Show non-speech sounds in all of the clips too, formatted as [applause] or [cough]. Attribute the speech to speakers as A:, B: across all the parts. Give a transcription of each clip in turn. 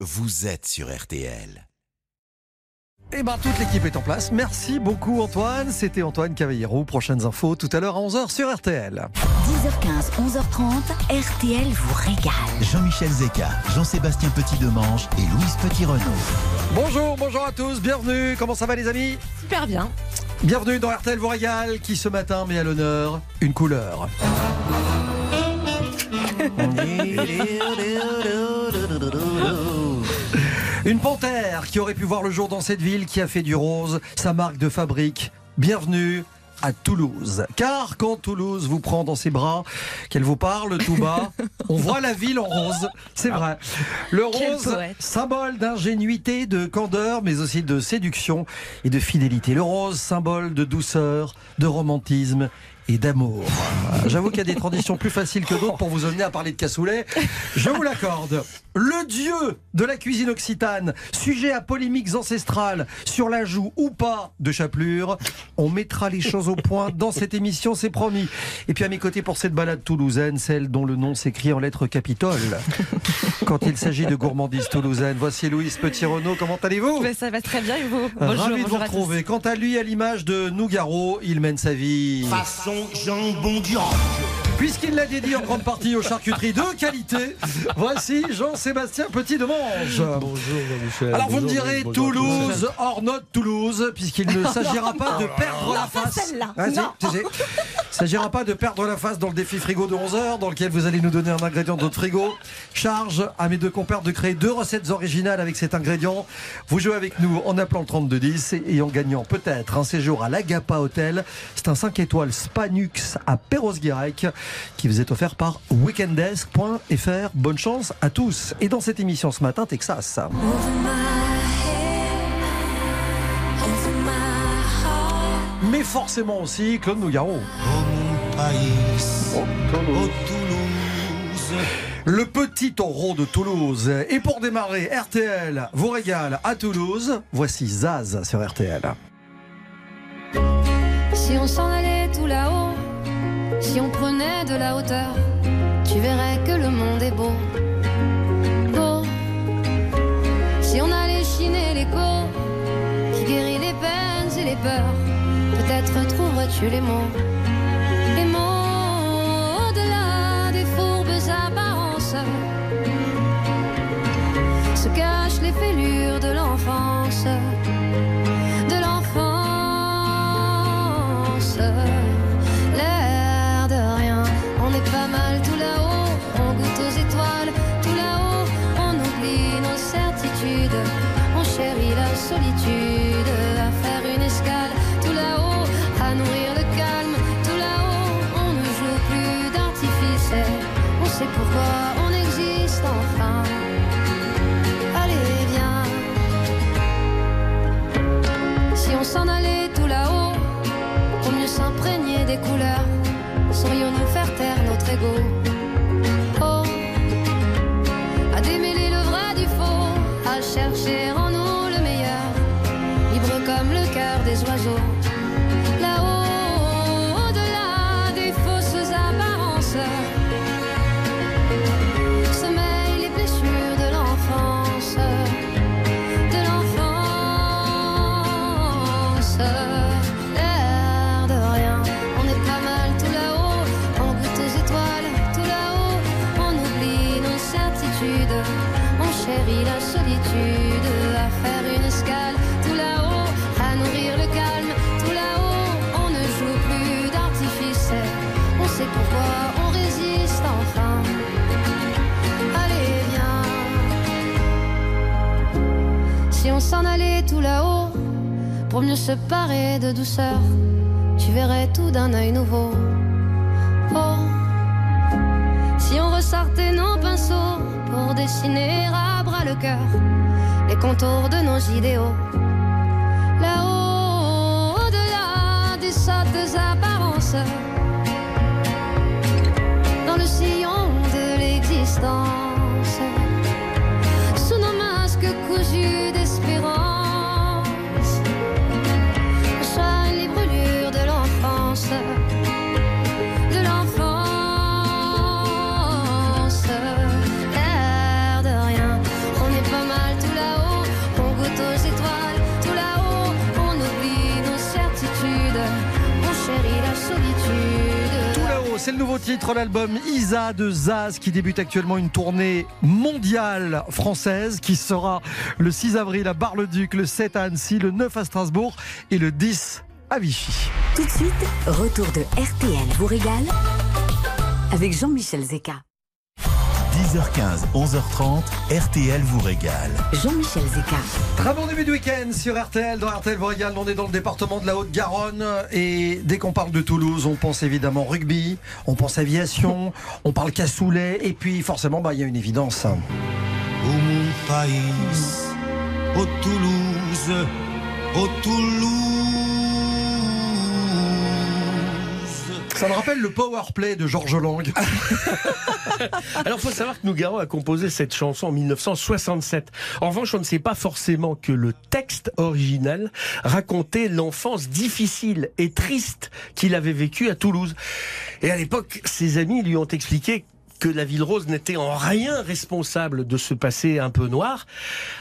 A: vous êtes sur RTL.
B: Eh ben, toute l'équipe est en place. Merci beaucoup, Antoine. C'était Antoine Cavallero. Prochaines infos tout à l'heure à 11h sur RTL.
C: 10h15, 11h30, RTL vous régale.
A: Jean-Michel Zeka, Jean-Sébastien Petit-Demange et Louise Petit-Renaud.
B: Bonjour, bonjour à tous. Bienvenue. Comment ça va, les amis?
D: Super bien.
B: Bienvenue dans RTL vous régale qui ce matin met à l'honneur une couleur. Une panthère qui aurait pu voir le jour dans cette ville qui a fait du rose sa marque de fabrique. Bienvenue à Toulouse. Car quand Toulouse vous prend dans ses bras, qu'elle vous parle tout bas, [laughs] on voit la ville en rose. C'est vrai. Le rose, symbole d'ingénuité, de candeur, mais aussi de séduction et de fidélité. Le rose, symbole de douceur, de romantisme et d'amour. J'avoue qu'il y a des traditions plus faciles que d'autres pour vous amener à parler de cassoulet. Je vous l'accorde. Le dieu de la cuisine occitane, sujet à polémiques ancestrales sur l'ajout ou pas de chapelure. On mettra les choses au point dans cette émission, c'est promis. Et puis à mes côtés pour cette balade toulousaine, celle dont le nom s'écrit en lettres capitole. Quand il s'agit de gourmandise toulousaine, voici Louise Petit-Renaud. Comment allez-vous?
D: Mais ça va très bien et vous? Bonjour,
B: Ravi de vous
D: à
B: retrouver. Quant à lui, à l'image de Nougaro, il mène sa vie.
E: façon jambon d'Iran.
B: Puisqu'il l'a dédié en grande partie aux charcuteries de qualité, voici Jean-Sébastien Petit-Demange.
F: Bonjour Jean-Michel.
B: Alors vous me direz
F: bonjour,
B: Toulouse hors note Toulouse, puisqu'il ne [laughs] s'agira pas de perdre la face. Ah. [laughs] Il s'agira pas de perdre la face dans le défi frigo de 11h, dans lequel vous allez nous donner un ingrédient de votre frigo. Charge à mes deux compères de créer deux recettes originales avec cet ingrédient. Vous jouez avec nous en appelant le 3210 et en gagnant peut-être un séjour à l'Agapa Hotel. C'est un 5 étoiles Spanux à Perros-Guirec qui vous est offert par weekendesk.fr. Bonne chance à tous. Et dans cette émission ce matin, Texas. Mais forcément aussi Claude Nougaro.
E: Oh.
B: Le petit taureau de Toulouse. Et pour démarrer, RTL vous régale à Toulouse. Voici Zaz sur RTL.
G: Si on s'en allait tout là-haut, si on prenait de la hauteur, tu verrais que le monde est beau. Beau. Si on allait chiner l'écho, qui guérit les peines et les peurs, peut-être trouverais-tu les mots. Les mots au-delà des fourbes apparences se cachent les fêlures de l'enfance des couleurs, saurions-nous faire taire notre ego? S'en allait tout là-haut, pour mieux se parer de douceur, tu verrais tout d'un œil nouveau. Oh, si on ressortait nos pinceaux pour dessiner à bras le cœur les contours de nos idéaux.
B: C'est le nouveau titre, l'album Isa de Zaz qui débute actuellement une tournée mondiale française qui sera le 6 avril à Bar-le-Duc, le 7 à Annecy, le 9 à Strasbourg et le 10 à Vichy.
C: Tout de suite, retour de RTL vous régale avec Jean-Michel Zeka.
A: 10h15, 11h30, RTL vous régale.
C: Jean-Michel Zeka.
B: Très bon début de week-end sur RTL. Dans RTL vous régale, on est dans le département de la Haute-Garonne. Et dès qu'on parle de Toulouse, on pense évidemment rugby, on pense aviation, on parle cassoulet. Et puis forcément, bah, il y a une évidence.
E: Au mon pays, au Toulouse, au Toulouse.
B: Ça me rappelle le power play de Georges Lang. [laughs]
D: Alors, faut savoir que Nougaro a composé cette chanson en 1967. En revanche, on ne sait pas forcément que le texte original racontait l'enfance difficile et triste qu'il avait vécue à Toulouse. Et à l'époque, ses amis lui ont expliqué que la ville rose n'était en rien responsable de ce passé un peu noir.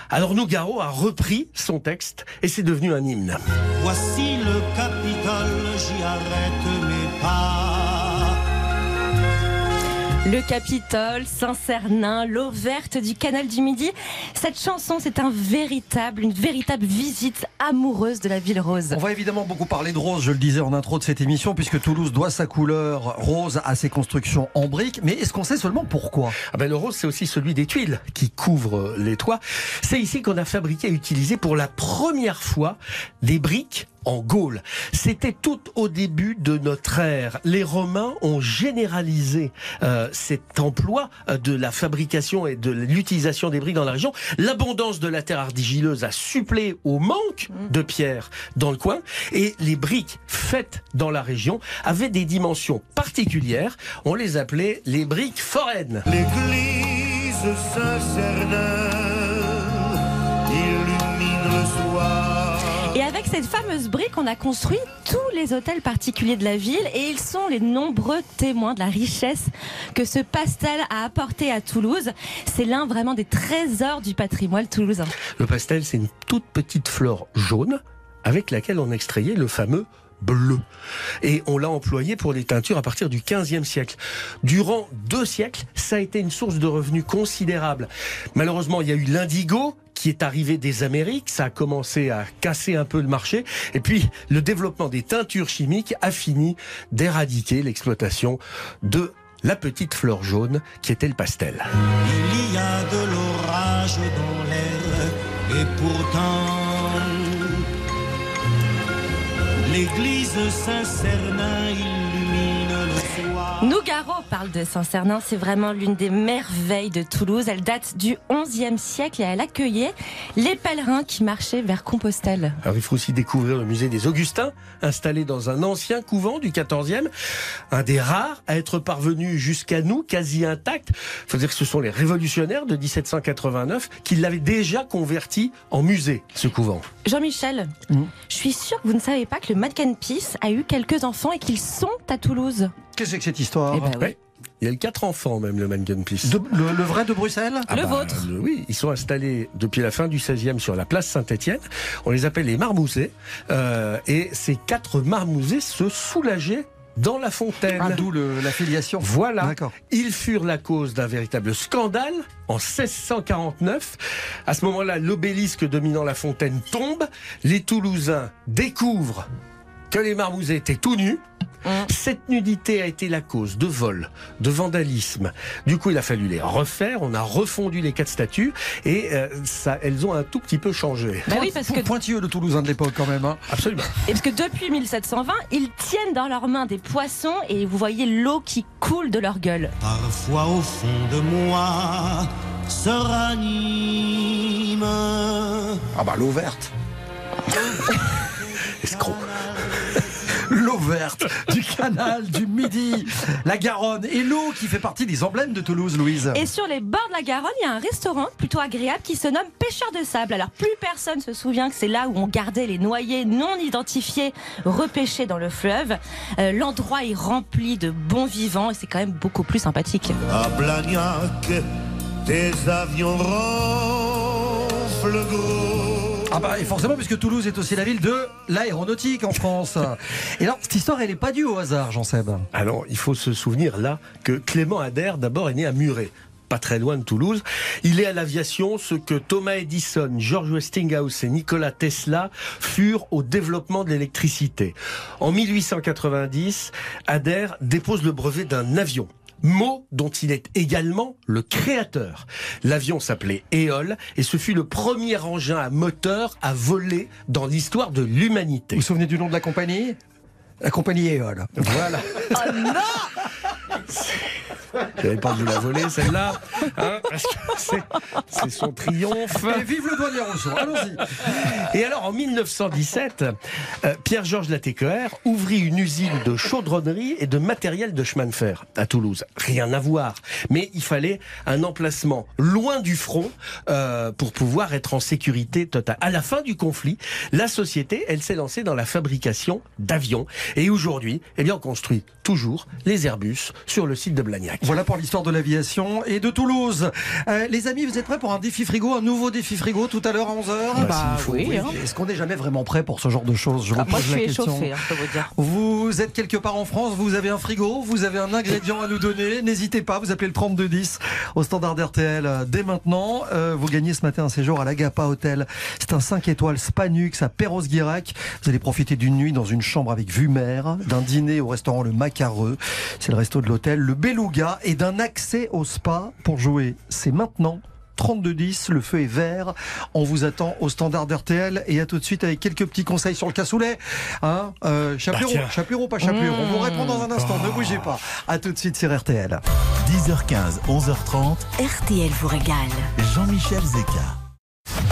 D: Alors Nougaro a repris son texte et c'est devenu un hymne.
E: Voici le Capitole, j'y arrête pas.
F: Le Capitole, Saint-Cernin, l'eau verte du canal du Midi. Cette chanson, c'est un véritable, une véritable visite amoureuse de la ville rose.
B: On va évidemment beaucoup parler de rose, je le disais en intro de cette émission, puisque Toulouse doit sa couleur rose à ses constructions en briques. Mais est-ce qu'on sait seulement pourquoi?
D: Ah ben, le rose, c'est aussi celui des tuiles qui couvrent les toits. C'est ici qu'on a fabriqué et utilisé pour la première fois des briques en Gaule. C'était tout au début de notre ère. Les Romains ont généralisé euh, cet emploi euh, de la fabrication et de l'utilisation des briques dans la région. L'abondance de la terre argileuse a suppléé au manque de pierres dans le coin et les briques faites dans la région avaient des dimensions particulières. On les appelait les briques foraines.
E: L'église Saint-Cernin
F: Et avec cette fameuse brique, on a construit tous les hôtels particuliers de la ville et ils sont les nombreux témoins de la richesse que ce pastel a apporté à Toulouse. C'est l'un vraiment des trésors du patrimoine toulousain.
D: Le pastel, c'est une toute petite fleur jaune avec laquelle on extrayait le fameux bleu. Et on l'a employé pour les teintures à partir du 15e siècle. Durant deux siècles, ça a été une source de revenus considérable. Malheureusement, il y a eu l'indigo qui est arrivé des Amériques, ça a commencé à casser un peu le marché, et puis le développement des teintures chimiques a fini d'éradiquer l'exploitation de la petite fleur jaune qui était le pastel.
E: Il y a de l'orage dans l'air et pourtant l'église Saint-Cernin soir.
F: Nougaro parle de Saint-Cernin, c'est vraiment l'une des merveilles de Toulouse. Elle date du 11e siècle et elle accueillait les pèlerins qui marchaient vers Compostelle.
D: Alors il faut aussi découvrir le musée des Augustins, installé dans un ancien couvent du 14e, un des rares à être parvenu jusqu'à nous, quasi intact. Il faut dire que ce sont les révolutionnaires de 1789 qui l'avaient déjà converti en musée, ce couvent.
F: Jean-Michel,
B: Mhm.
F: je suis sûre que vous ne savez pas que le Mannequin Peace a eu quelques enfants et qu'ils sont à Toulouse.
B: Qu'est-ce que c'est que cette histoire
F: Eh ben oui.
D: Il y a eu quatre enfants même, le Mannequin Peace.
B: De- le, le vrai de Bruxelles
D: Ah
F: Le vôtre.
D: le- Oui, ils sont installés depuis la fin du 16e sur la place Saint-Étienne. On les appelle les marmousets. Euh, et ces quatre marmousets se soulageaient dans la fontaine.
B: Ah, D'où le- la filiation.
D: Voilà.
B: D'accord.
D: Ils furent la cause d'un véritable scandale en 1649. À ce moment-là, l'obélisque dominant la fontaine tombe. Les Toulousains découvrent que les marmousets étaient tout nus. Cette nudité a été la cause de vols, de vandalisme. Du coup, il a fallu les refaire. On a refondu les quatre statues et euh, ça, elles ont un tout petit peu changé.
F: Bah oui, parce que,
B: Pointilleux le Toulousain de l'époque quand même. hein.
D: Absolument.
F: et parce que depuis 1720, ils tiennent dans leurs mains des poissons et vous voyez l'eau qui coule de leur gueule.
E: Parfois au fond de moi se ranime
B: Ah bah l'eau verte. [laughs]
D: Escroc.
B: L'eau verte du canal du Midi, la Garonne et l'eau qui fait partie des emblèmes de Toulouse, Louise.
F: Et sur les bords de la Garonne, il y a un restaurant plutôt agréable qui se nomme Pêcheur de sable. Alors plus personne se souvient que c'est là où on gardait les noyés non identifiés repêchés dans le fleuve. Euh, L'endroit est rempli de bons vivants et c'est quand même beaucoup plus sympathique.
E: à Blagnac des avions ronflent gros.
B: Ah bah, et forcément, puisque Toulouse est aussi la ville de l'aéronautique en France. [laughs] Et alors, cette histoire, elle n'est pas due au hasard, Jean Seb.
D: Alors, il faut se souvenir là que Clément Adair, d'abord, est né à Muret pas très loin de Toulouse. Il est à l'aviation ce que Thomas Edison, George Westinghouse et Nikola Tesla furent au développement de l'électricité. En 1890, Adair dépose le brevet d'un avion mot dont il est également le créateur. L'avion s'appelait Éole et ce fut le premier engin à moteur à voler dans l'histoire de l'humanité.
B: Vous vous souvenez du nom de la compagnie? La compagnie Éole.
D: Voilà.
F: Oh non [laughs] [laughs]
D: J'avais pas dû la voler celle-là, hein, parce que c'est- c'est son triomphe.
B: Et vive le douanier Rousseau, allons-y.
D: Et alors en 1917, euh, Pierre-Georges Latécoère ouvrit une usine de chaudronnerie et de matériel de chemin de fer à Toulouse. Rien à voir, mais il fallait un emplacement loin du front euh, pour pouvoir être en sécurité totale. À la fin du conflit, la société, elle s'est lancée dans la fabrication d'avions et aujourd'hui, eh bien, on construit toujours les Airbus sur le site de Blagnac.
B: Voilà pour l'histoire de l'aviation et de Toulouse. Euh, les amis, vous êtes prêts pour un défi frigo, un nouveau défi frigo tout à l'heure à 11h
F: Bah oui. hein.
B: Est-ce qu'on n'est jamais vraiment prêt pour ce genre de choses? Je vous
F: Ah, moi,
B: pose
F: je
B: la
F: suis
B: question.
F: échauffée, hein, vous dire.
B: Vous êtes quelque part en France, vous avez un frigo, vous avez un ingrédient à nous donner. N'hésitez pas, vous appelez le 3210 au standard d'RTL euh, dès maintenant. Euh, vous gagnez ce matin un séjour à l'Agapa Hotel. C'est un 5 étoiles Spanux à Perros-Guirec. Vous allez profiter d'une nuit dans une chambre avec vue mer, d'un dîner au restaurant Le C'est le resto de l'hôtel, le Beluga, et d'un accès au spa pour jouer. C'est maintenant. 3210, le feu est vert. On vous attend au standard d'RTL et à tout de suite avec quelques petits conseils sur le cassoulet. Hein euh,
D: Bah,
B: pas chapelure On vous répond dans un instant, ne bougez pas. À tout de suite sur RTL.
A: 10h15, 11h30,
C: RTL vous régale.
A: Jean-Michel Zeka.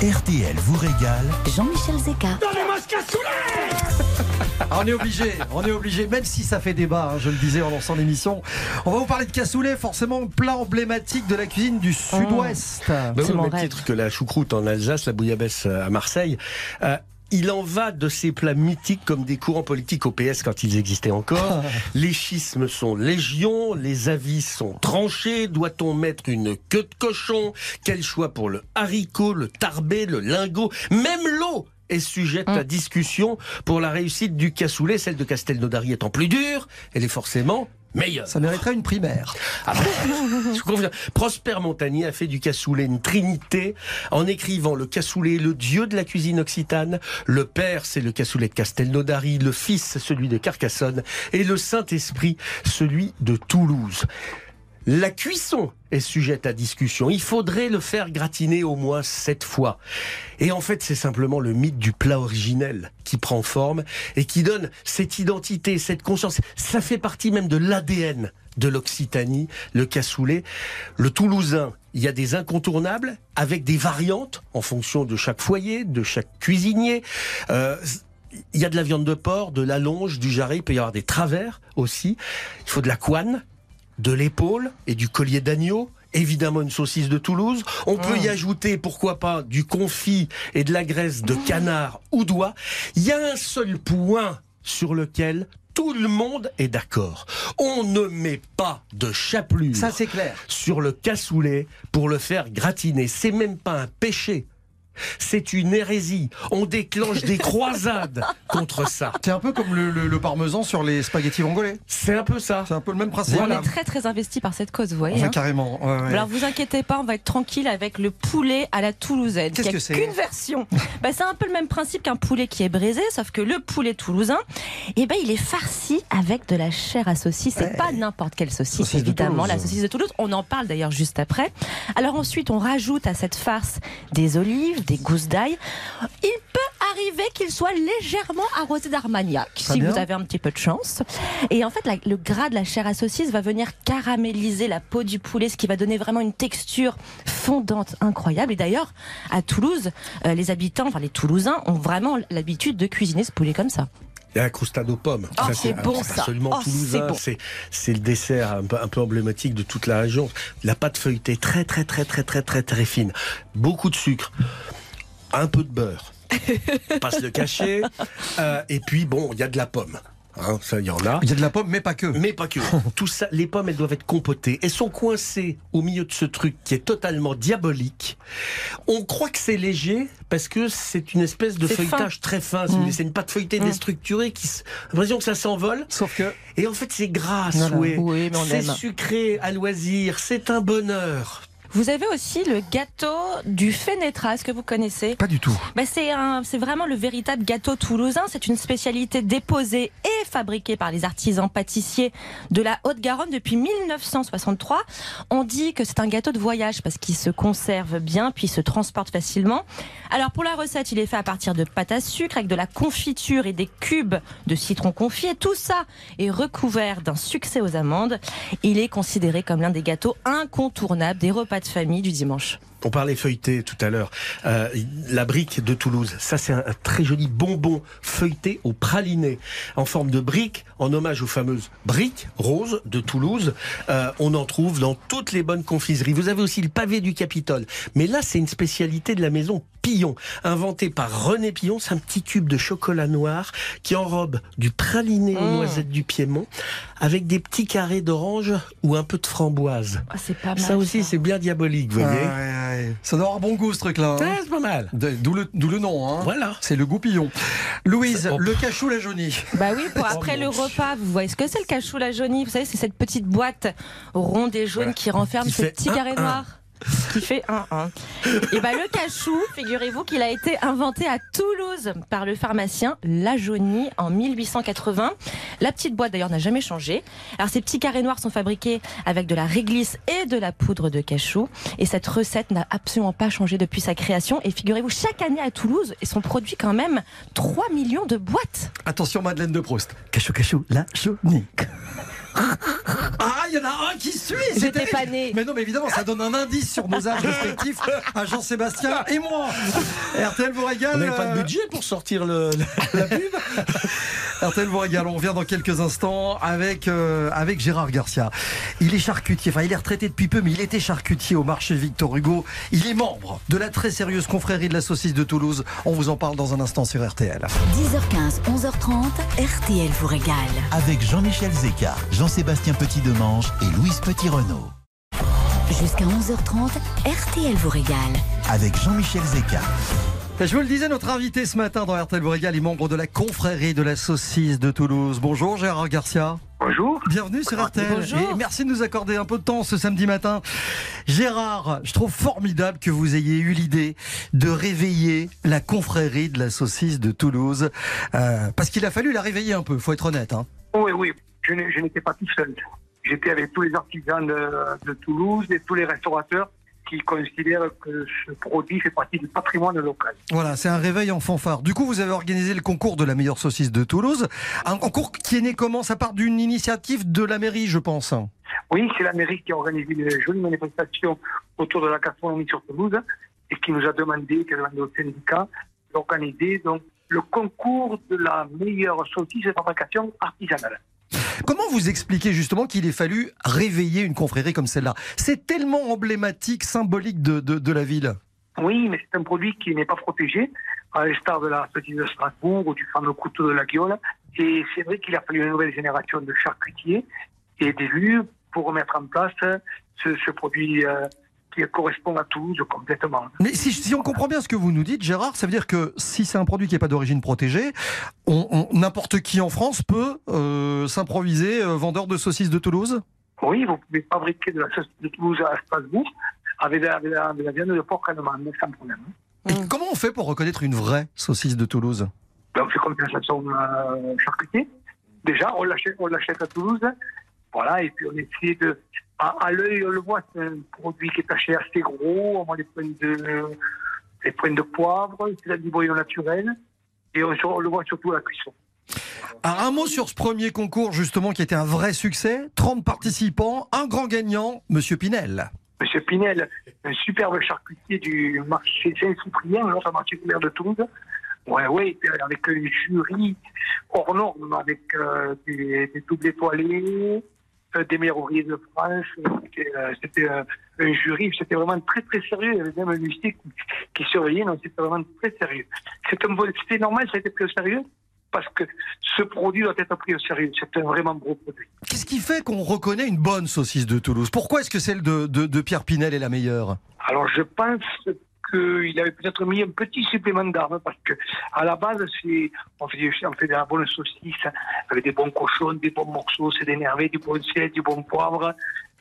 A: RTL vous régale.
C: Jean-Michel Zeka.
B: Ah, [laughs] on est obligé, on est obligé, même si ça fait débat, hein, je le disais en lançant l'émission. On va vous parler de cassoulet, forcément plat emblématique de la cuisine du sud-ouest.
D: Bah au même
F: rêve.
D: titre que la choucroute en Alsace, la bouillabaisse à Marseille. Euh, il en va de ces plats mythiques comme des courants politiques au PS quand ils existaient encore. [laughs] les schismes sont légion, les avis sont tranchés. Doit-on mettre une queue de cochon? Quel choix pour le haricot, le tarbé, le lingot? Même l'eau est sujette à discussion pour la réussite du cassoulet. Celle de Castelnaudary étant plus dure, elle est forcément meilleure.
B: Ça mériterait une primaire.
D: Ah bah, je. Prosper Montagnier a fait du cassoulet une trinité en écrivant le cassoulet, le dieu de la cuisine occitane. Le père, c'est le cassoulet de Castelnaudary. Le fils, celui de Carcassonne. Et le Saint-Esprit, celui de Toulouse. La cuisson est sujette à discussion. Il faudrait le faire gratiner au moins sept fois. Et en fait, c'est simplement le mythe du plat originel qui prend forme et qui donne cette identité, cette conscience. Ça fait partie même de l'ADN de l'Occitanie, le cassoulet. Le toulousain, il y a des incontournables avec des variantes en fonction de chaque foyer, de chaque cuisinier. Euh, il y a de la viande de porc, de la longe, du jarret, il peut y avoir des travers aussi. Il faut de la couenne, de l'épaule et du collier d'agneau. Évidemment une saucisse de Toulouse. On peut y ajouter, pourquoi pas, du confit et de la graisse de canard ou d'oie. Il y a un seul point sur lequel tout le monde est d'accord. On ne met pas de chapelure
B: Ça, clair.
D: sur le cassoulet pour le faire gratiner. C'est même pas un péché. C'est une hérésie. On déclenche des croisades contre ça.
B: C'est un peu comme le, le- le parmesan sur les spaghettis vongolais.
D: C'est un peu ça.
B: C'est un peu le même principe.
F: On est très très investi par cette cause, vous voyez.
B: Enfin,
F: hein.
B: carrément. ouais, ouais.
F: Alors vous inquiétez pas, on va être tranquille avec le poulet à la toulousaine.
B: Qu'est-ce que c'est
F: qu'une version. [laughs] Bah, c'est un peu le même principe qu'un poulet qui est braisé, sauf que le poulet toulousain, eh ben, il est farci avec de la chair à saucisse. C'est pas n'importe quelle saucisse,
B: Saucisse de
F: évidemment,
B: Toulouse.
F: la saucisse de Toulouse. On en parle d'ailleurs juste après. Alors ensuite, on rajoute à cette farce des olives, des gousses d'ail. Il peut arriver qu'il soit légèrement arrosé d'armagnac, si
B: bien.
F: vous avez un petit peu de chance. Et en fait, la- le gras de la chair à saucisse va venir caraméliser la peau du poulet, ce qui va donner vraiment une texture fondante incroyable. Et d'ailleurs, à Toulouse, euh, les habitants, enfin les Toulousains, ont vraiment l'habitude de cuisiner ce poulet comme ça.
D: Il y a un croustade aux pommes.
F: Oh, c'est bon, ça.
D: Absolument
F: Oh, c'est
D: toulousain.
F: bon.
D: C'est le dessert un peu, un peu emblématique de toute la région. La pâte feuilletée très très très très très très très fine. Beaucoup de sucre. Un peu de beurre. [laughs] Passe le cachet. Euh, et puis bon, il y a de la pomme. Hein, ça il y en a.
B: Il y a de la pomme, mais pas que.
D: Mais pas que. [laughs] Tout ça, les pommes, elles doivent être compotées. Elles sont coincées au milieu de ce truc qui est totalement diabolique. On croit que c'est léger parce que c'est une espèce de feuilletage très fin.
B: Mm.
D: C'est une pâte feuilletée
F: Mm.
D: déstructurée qui, l'impression que ça s'envole.
B: Sauf que
D: Et en fait, c'est gras,
B: Voilà.
D: souhait.
F: Oui,
D: C'est sucré à loisir. C'est un bonheur.
F: Vous avez aussi le gâteau du Fénétra, est-ce que vous connaissez?
B: Pas du tout.
F: bah c'est un, c'est vraiment le véritable gâteau toulousain. C'est une spécialité déposée et fabriquée par les artisans pâtissiers de la Haute-Garonne depuis 1963. On dit que c'est un gâteau de voyage parce qu'il se conserve bien puis il se transporte facilement. Alors pour la recette, il est fait à partir de pâte à sucre avec de la confiture et des cubes de citron confit. Et tout ça est recouvert d'un succès aux amandes. Il est considéré comme l'un des gâteaux incontournables des repas de famille du dimanche.
D: On parlait feuilleté tout à l'heure. Euh, la brique de Toulouse, ça c'est un, un très joli bonbon feuilleté au praliné en forme de brique, en hommage aux fameuses briques roses de Toulouse. Euh, on en trouve dans toutes les bonnes confiseries. Vous avez aussi le pavé du Capitole. Mais là, c'est une spécialité de la maison Pillon, inventé par René Pillon. C'est un petit cube de chocolat noir qui enrobe du praliné aux
F: Mmh.
D: noisettes du Piémont avec des petits carrés d'orange ou un peu de framboise.
F: Ah, c'est pas mal.
D: Ça aussi, c'est bien diabolique, vous voyez.
B: Ah, ouais, ouais. Ça doit avoir bon goût ce truc-là. hein.
D: Ouais, c'est pas mal.
B: D'où le, nom. Hein.
D: Voilà.
B: C'est le goupillon. Louise,
D: Oh.
B: le cachou, la jaunie.
F: Bah oui, pour [laughs]
D: Oh,
F: après
D: mon
F: le
D: Dieu.
F: Vous voyez ce que c'est le cachou la jaunie? Vous savez, c'est cette petite boîte ronde et jaune
D: Voilà.
F: qui renferme
D: Qui un,
F: carrés
D: un.
F: noirs. Qui fait un un. Et bah le cachou, figurez-vous qu'il a été inventé à Toulouse par le pharmacien La Jaunie en 1880. La petite boîte d'ailleurs n'a jamais changé. Alors ces petits carrés noirs sont fabriqués avec de la réglisse et de la poudre de cachou. Et cette recette n'a absolument pas changé depuis sa création. Et figurez-vous, chaque année à Toulouse, ils sont produits quand même 3 millions de boîtes.
B: Attention, Madeleine de Proust. Cachou, cachou, la jaunie. Ah, il y en a un qui suit c'est
F: J'étais pas née.
B: Mais non, mais évidemment, ça donne un indice sur nos âges [laughs] respectifs à Jean-Sébastien et moi. [laughs] RTL vous régale.
D: On n'avait pas de
B: euh,
D: budget pour sortir le, la, la pub [laughs]
B: RTL vous régale. On revient dans quelques instants avec, euh, avec Gérard Garcia. Il est charcutier. Enfin, il est retraité depuis peu, mais il était charcutier au marché Victor Hugo. Il est membre de la très sérieuse confrérie de la saucisse de Toulouse. On vous en parle dans un instant sur RTL.
C: 10h15, 11h30, RTL vous régale.
A: Avec Jean-Michel Zeka, Jean-Sébastien Petit-Demange et Louise Petit-Renault.
C: Jusqu'à 11h30, RTL vous régale.
A: Avec Jean-Michel Zeka.
B: Je vous le disais, notre invité ce matin dans RTL vous régale est membre de la confrérie de la saucisse de Toulouse. Bonjour Gérard Garcia.
H: Bonjour.
B: Bienvenue sur RTL
F: Bonjour.
B: et merci de nous accorder un peu de temps ce samedi matin. Gérard, je trouve formidable que vous ayez eu l'idée de réveiller la confrérie de la saucisse de Toulouse euh, parce qu'il a fallu la réveiller un peu, faut être honnête. Hein.
H: Oui, oui, je n'étais pas tout seul. J'étais avec tous les artisans de, de Toulouse et tous les restaurateurs qui considèrent que ce produit fait partie du patrimoine local.
B: Voilà, c'est un réveil en fanfare. Du coup, vous avez organisé le concours de la meilleure saucisse de Toulouse, un concours qui est né comment? Ça part d'une initiative de la mairie, je pense.
H: Oui, c'est la mairie qui a organisé une jolie manifestation autour de la gastronomie sur Toulouse et qui nous a demandé, qui a demandé au syndicat, d'organiser donc le concours de la meilleure saucisse de fabrication artisanale.
B: Comment vous expliquez justement qu'il ait fallu réveiller une confrérie comme celle-là? C'est tellement emblématique, symbolique de, de, la ville.
H: Oui, mais c'est un produit qui n'est pas protégé, à l'instar de la saucisse de Strasbourg ou du fameux couteau de la Guiole. Et c'est vrai qu'il a fallu une nouvelle génération de charcutiers et d'élus pour mettre en place ce, ce produit euh, qui correspond à Toulouse complètement.
B: Mais si, si on comprend bien ce que vous nous dites, Gérard, ça veut dire que si c'est un produit qui n'est pas d'origine protégée, on- on- n'importe qui en France peut euh, s'improviser euh, vendeur de saucisses de Toulouse?
H: Oui, vous pouvez fabriquer de la saucisse de Toulouse à Strasbourg avec de la, avec la- avec la viande de porc allemand, sans problème.
B: Et comment on fait pour reconnaître une vraie saucisse de Toulouse?
H: Donc, c'est comme ça son euh, charcutier. Déjà, on l'achète, on l'achète à Toulouse. Voilà, et puis on essaie de. À, à l'œil, on le voit, c'est un produit qui est taché assez gros. On voit les points de, les de poivre, c'est la bouillon naturel. Et on, on le voit surtout à la cuisson.
B: Un mot sur ce premier concours, justement, qui était un vrai succès. 30 participants, un grand gagnant, Monsieur Pinel.
H: Monsieur Pinel, un superbe charcutier du marché Saint-Cyprien, l'autre marché couvert de Toulouse. Ouais, ouais, avec un jury hors norme, avec euh, des, des doubles étoilés, des meilleurs ouvriers de France. C'était, euh, euh, un jury, c'était vraiment très très sérieux. Il y avait même un huissier qui, surveillait, donc c'était vraiment très sérieux. C'était normal, ça a été pris au sérieux, parce que ce produit doit être pris au sérieux. C'est un vraiment gros produit.
B: Qu'est-ce qui fait qu'on reconnaît une bonne saucisse de Toulouse? Pourquoi est-ce que celle de, de- de Pierre Pinel est la meilleure?
H: Alors je pense qu'il avait peut-être mis un petit supplément d'armes parce que à la base on fait, on fait de la bonne saucisse avec des bons cochons, des bons morceaux, c'est des nervés, du bon sel, du bon poivre,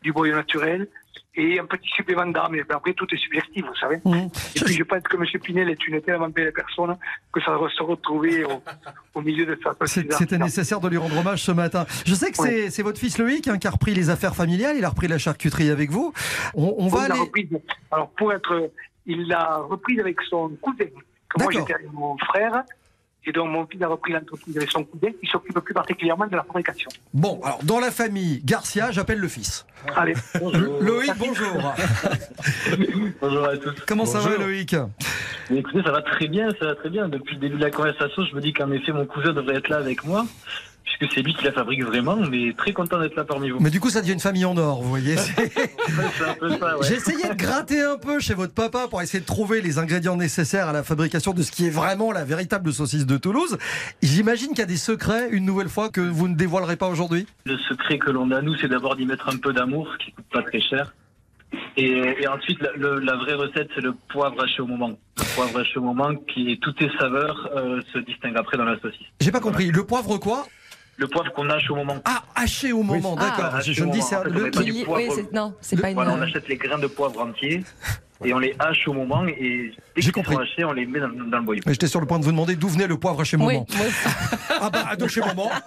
H: du boyau naturel et un petit supplément puis après tout est subjectif, vous savez.
B: Mmh.
H: Et puis je pense que M. Pinel est une tellement belle personne que ça va se retrouver au, au milieu de sa.
B: C'était nécessaire de lui rendre hommage ce matin. Je sais que
H: Ouais.
B: c'est- votre fils Loïc hein, qui a repris les affaires familiales, il a repris la charcuterie avec vous. On, on va
H: On
B: aller...
H: Alors pour être, il l'a reprise avec son cousin. Que moi j'étais avec mon frère. Et donc mon fils a repris l'entreprise avec son cousin qui s'occupe plus particulièrement de la fabrication.
B: Bon, alors dans la famille Garcia, j'appelle le fils.
H: Allez.
B: Loïc, bonjour. [laughs]
I: Bonjour à tous.
B: Comment ça va Loïc?
I: Mais écoutez, ça va très bien, ça va très bien. Depuis le début de la conversation, je me dis qu'en effet, mon cousin devrait être là avec moi, puisque c'est lui qui la fabrique vraiment, mais très content d'être là parmi vous.
B: Mais du coup, ça devient une famille en or, vous voyez. [laughs]
I: Ouais.
B: J'ai essayé de gratter un peu chez votre papa pour essayer de trouver les ingrédients nécessaires à la fabrication de ce qui est vraiment la véritable saucisse de Toulouse. J'imagine qu'il y a des secrets, une nouvelle fois, que vous ne dévoilerez pas aujourd'hui?
I: Le secret que l'on a, nous, c'est d'abord d'y mettre un peu d'amour, qui coûte pas très cher. Et, et ensuite, la, le- la vraie recette, c'est le poivre haché au moment. Le poivre haché au moment, qui, toutes ses saveurs, euh, se distinguent après dans la saucisse.
B: J'ai pas compris. Le poivre quoi?
I: Le poivre qu'on hache au moment.
B: Ah, haché au moment,
F: Ah.
B: d'accord.
I: Haché
B: Je, me dis,
I: moment.
B: c'est le-
F: Qui-
I: poivre.
F: oui, c'est- non, c'est
B: Le-
F: pas une.
I: Voilà, on achète les grains de poivre entiers [laughs] et on les hache au moment et dès
B: J'ai
I: qu'ils sont hachés, on les met dans, dans le boyau.
B: Mais J'étais sur le point de vous demander d'où venait le poivre
F: Oui,
B: moment. Ah bah, de chez maman. [laughs]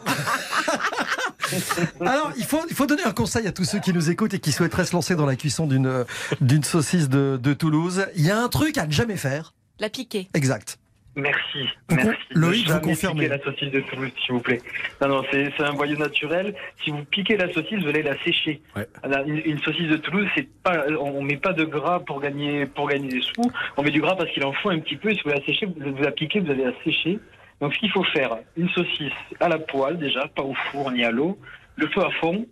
B: Alors, il faut, il faut donner un conseil à tous ceux qui nous écoutent et qui souhaiteraient se lancer dans la cuisson d'une d'une saucisse de, de Toulouse. Il y a un truc à ne jamais faire.
F: La piquer.
B: Exact.
I: Merci,
B: Vous
I: merci.
B: Loïc, vous confirmez.
I: la saucisse de Toulouse, s'il vous plaît. Non, non, c'est un boyau naturel. Si vous piquez la saucisse, vous allez la sécher.
D: Ouais.
I: Une, une saucisse de Toulouse, c'est pas, on met pas de gras pour gagner, pour gagner des sous. On met du gras parce qu'il en faut un petit peu. Et si vous la séchez, vous, vous la piquez, vous allez la sécher. Donc, ce qu'il faut faire, une saucisse à la poêle déjà, pas au four ni à l'eau, le feu à fond.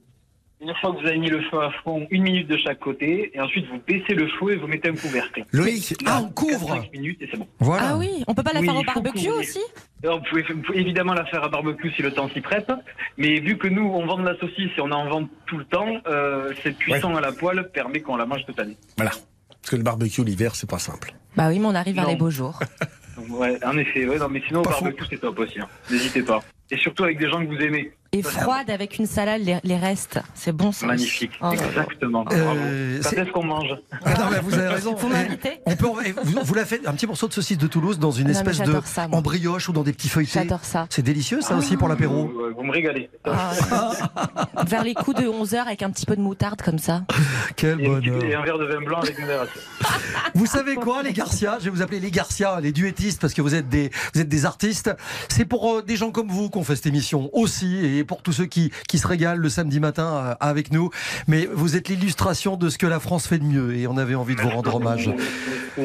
I: Une fois que vous avez mis le feu à fond, une minute de chaque côté, et ensuite vous baissez le feu et vous mettez un couvercle.
D: Loïc,
B: Ah, on couvre
I: 5 minutes et c'est bon.
B: Voilà.
F: Ah oui, on peut pas la
I: Oui,
F: faire au barbecue
I: couvrir.
F: aussi
I: Alors, vous, pouvez, vous pouvez évidemment la faire à barbecue si le temps s'y prête, mais vu que nous, on vend de la saucisse et on en vend tout le temps, euh, cette cuisson à la poêle permet qu'on la mange toute l'année.
D: voilà. Parce que le barbecue l'hiver, c'est pas simple.
F: Bah oui, mais on arrive vers les beaux jours. [laughs]
I: Ouais, en effet, ouais, non, mais sinon, au barbecue, c'est top aussi. hein. N'hésitez pas. Et surtout avec des gens que vous aimez.
F: Et froide avec une salade, les, les restes. C'est bon ça.
I: Magnifique.
F: Oh.
I: Exactement.
B: Euh,
I: Bravo. Quand
B: c'est-
I: est-ce qu'on mange
B: Ah non, mais vous avez raison.
F: Faut
B: Eh,
F: m'inviter
B: On peut, vous, vous la faites un petit morceau de saucisse de Toulouse dans une
F: Non,
B: espèce de
F: j'adore ça,
B: en brioche ou dans des petits feuilletés.
F: J'adore ça.
B: C'est délicieux ça aussi pour l'apéro.
I: vous, euh, vous me régalez.
F: Ah, [laughs] vers les coups de 11h avec un petit peu de moutarde comme ça.
B: Quel
I: Et, et un verre de vin blanc avec une verre [laughs]
B: Vous savez quoi, les Garcia Je vais vous appeler les Garcia, les duettistes, parce que vous êtes des, vous êtes des artistes. C'est pour euh, des gens comme vous qu'on fait cette émission aussi, et pour tous ceux qui, qui se régalent le samedi matin euh, avec nous. Mais vous êtes l'illustration de ce que la France fait de mieux, et on avait envie de vous rendre hommage.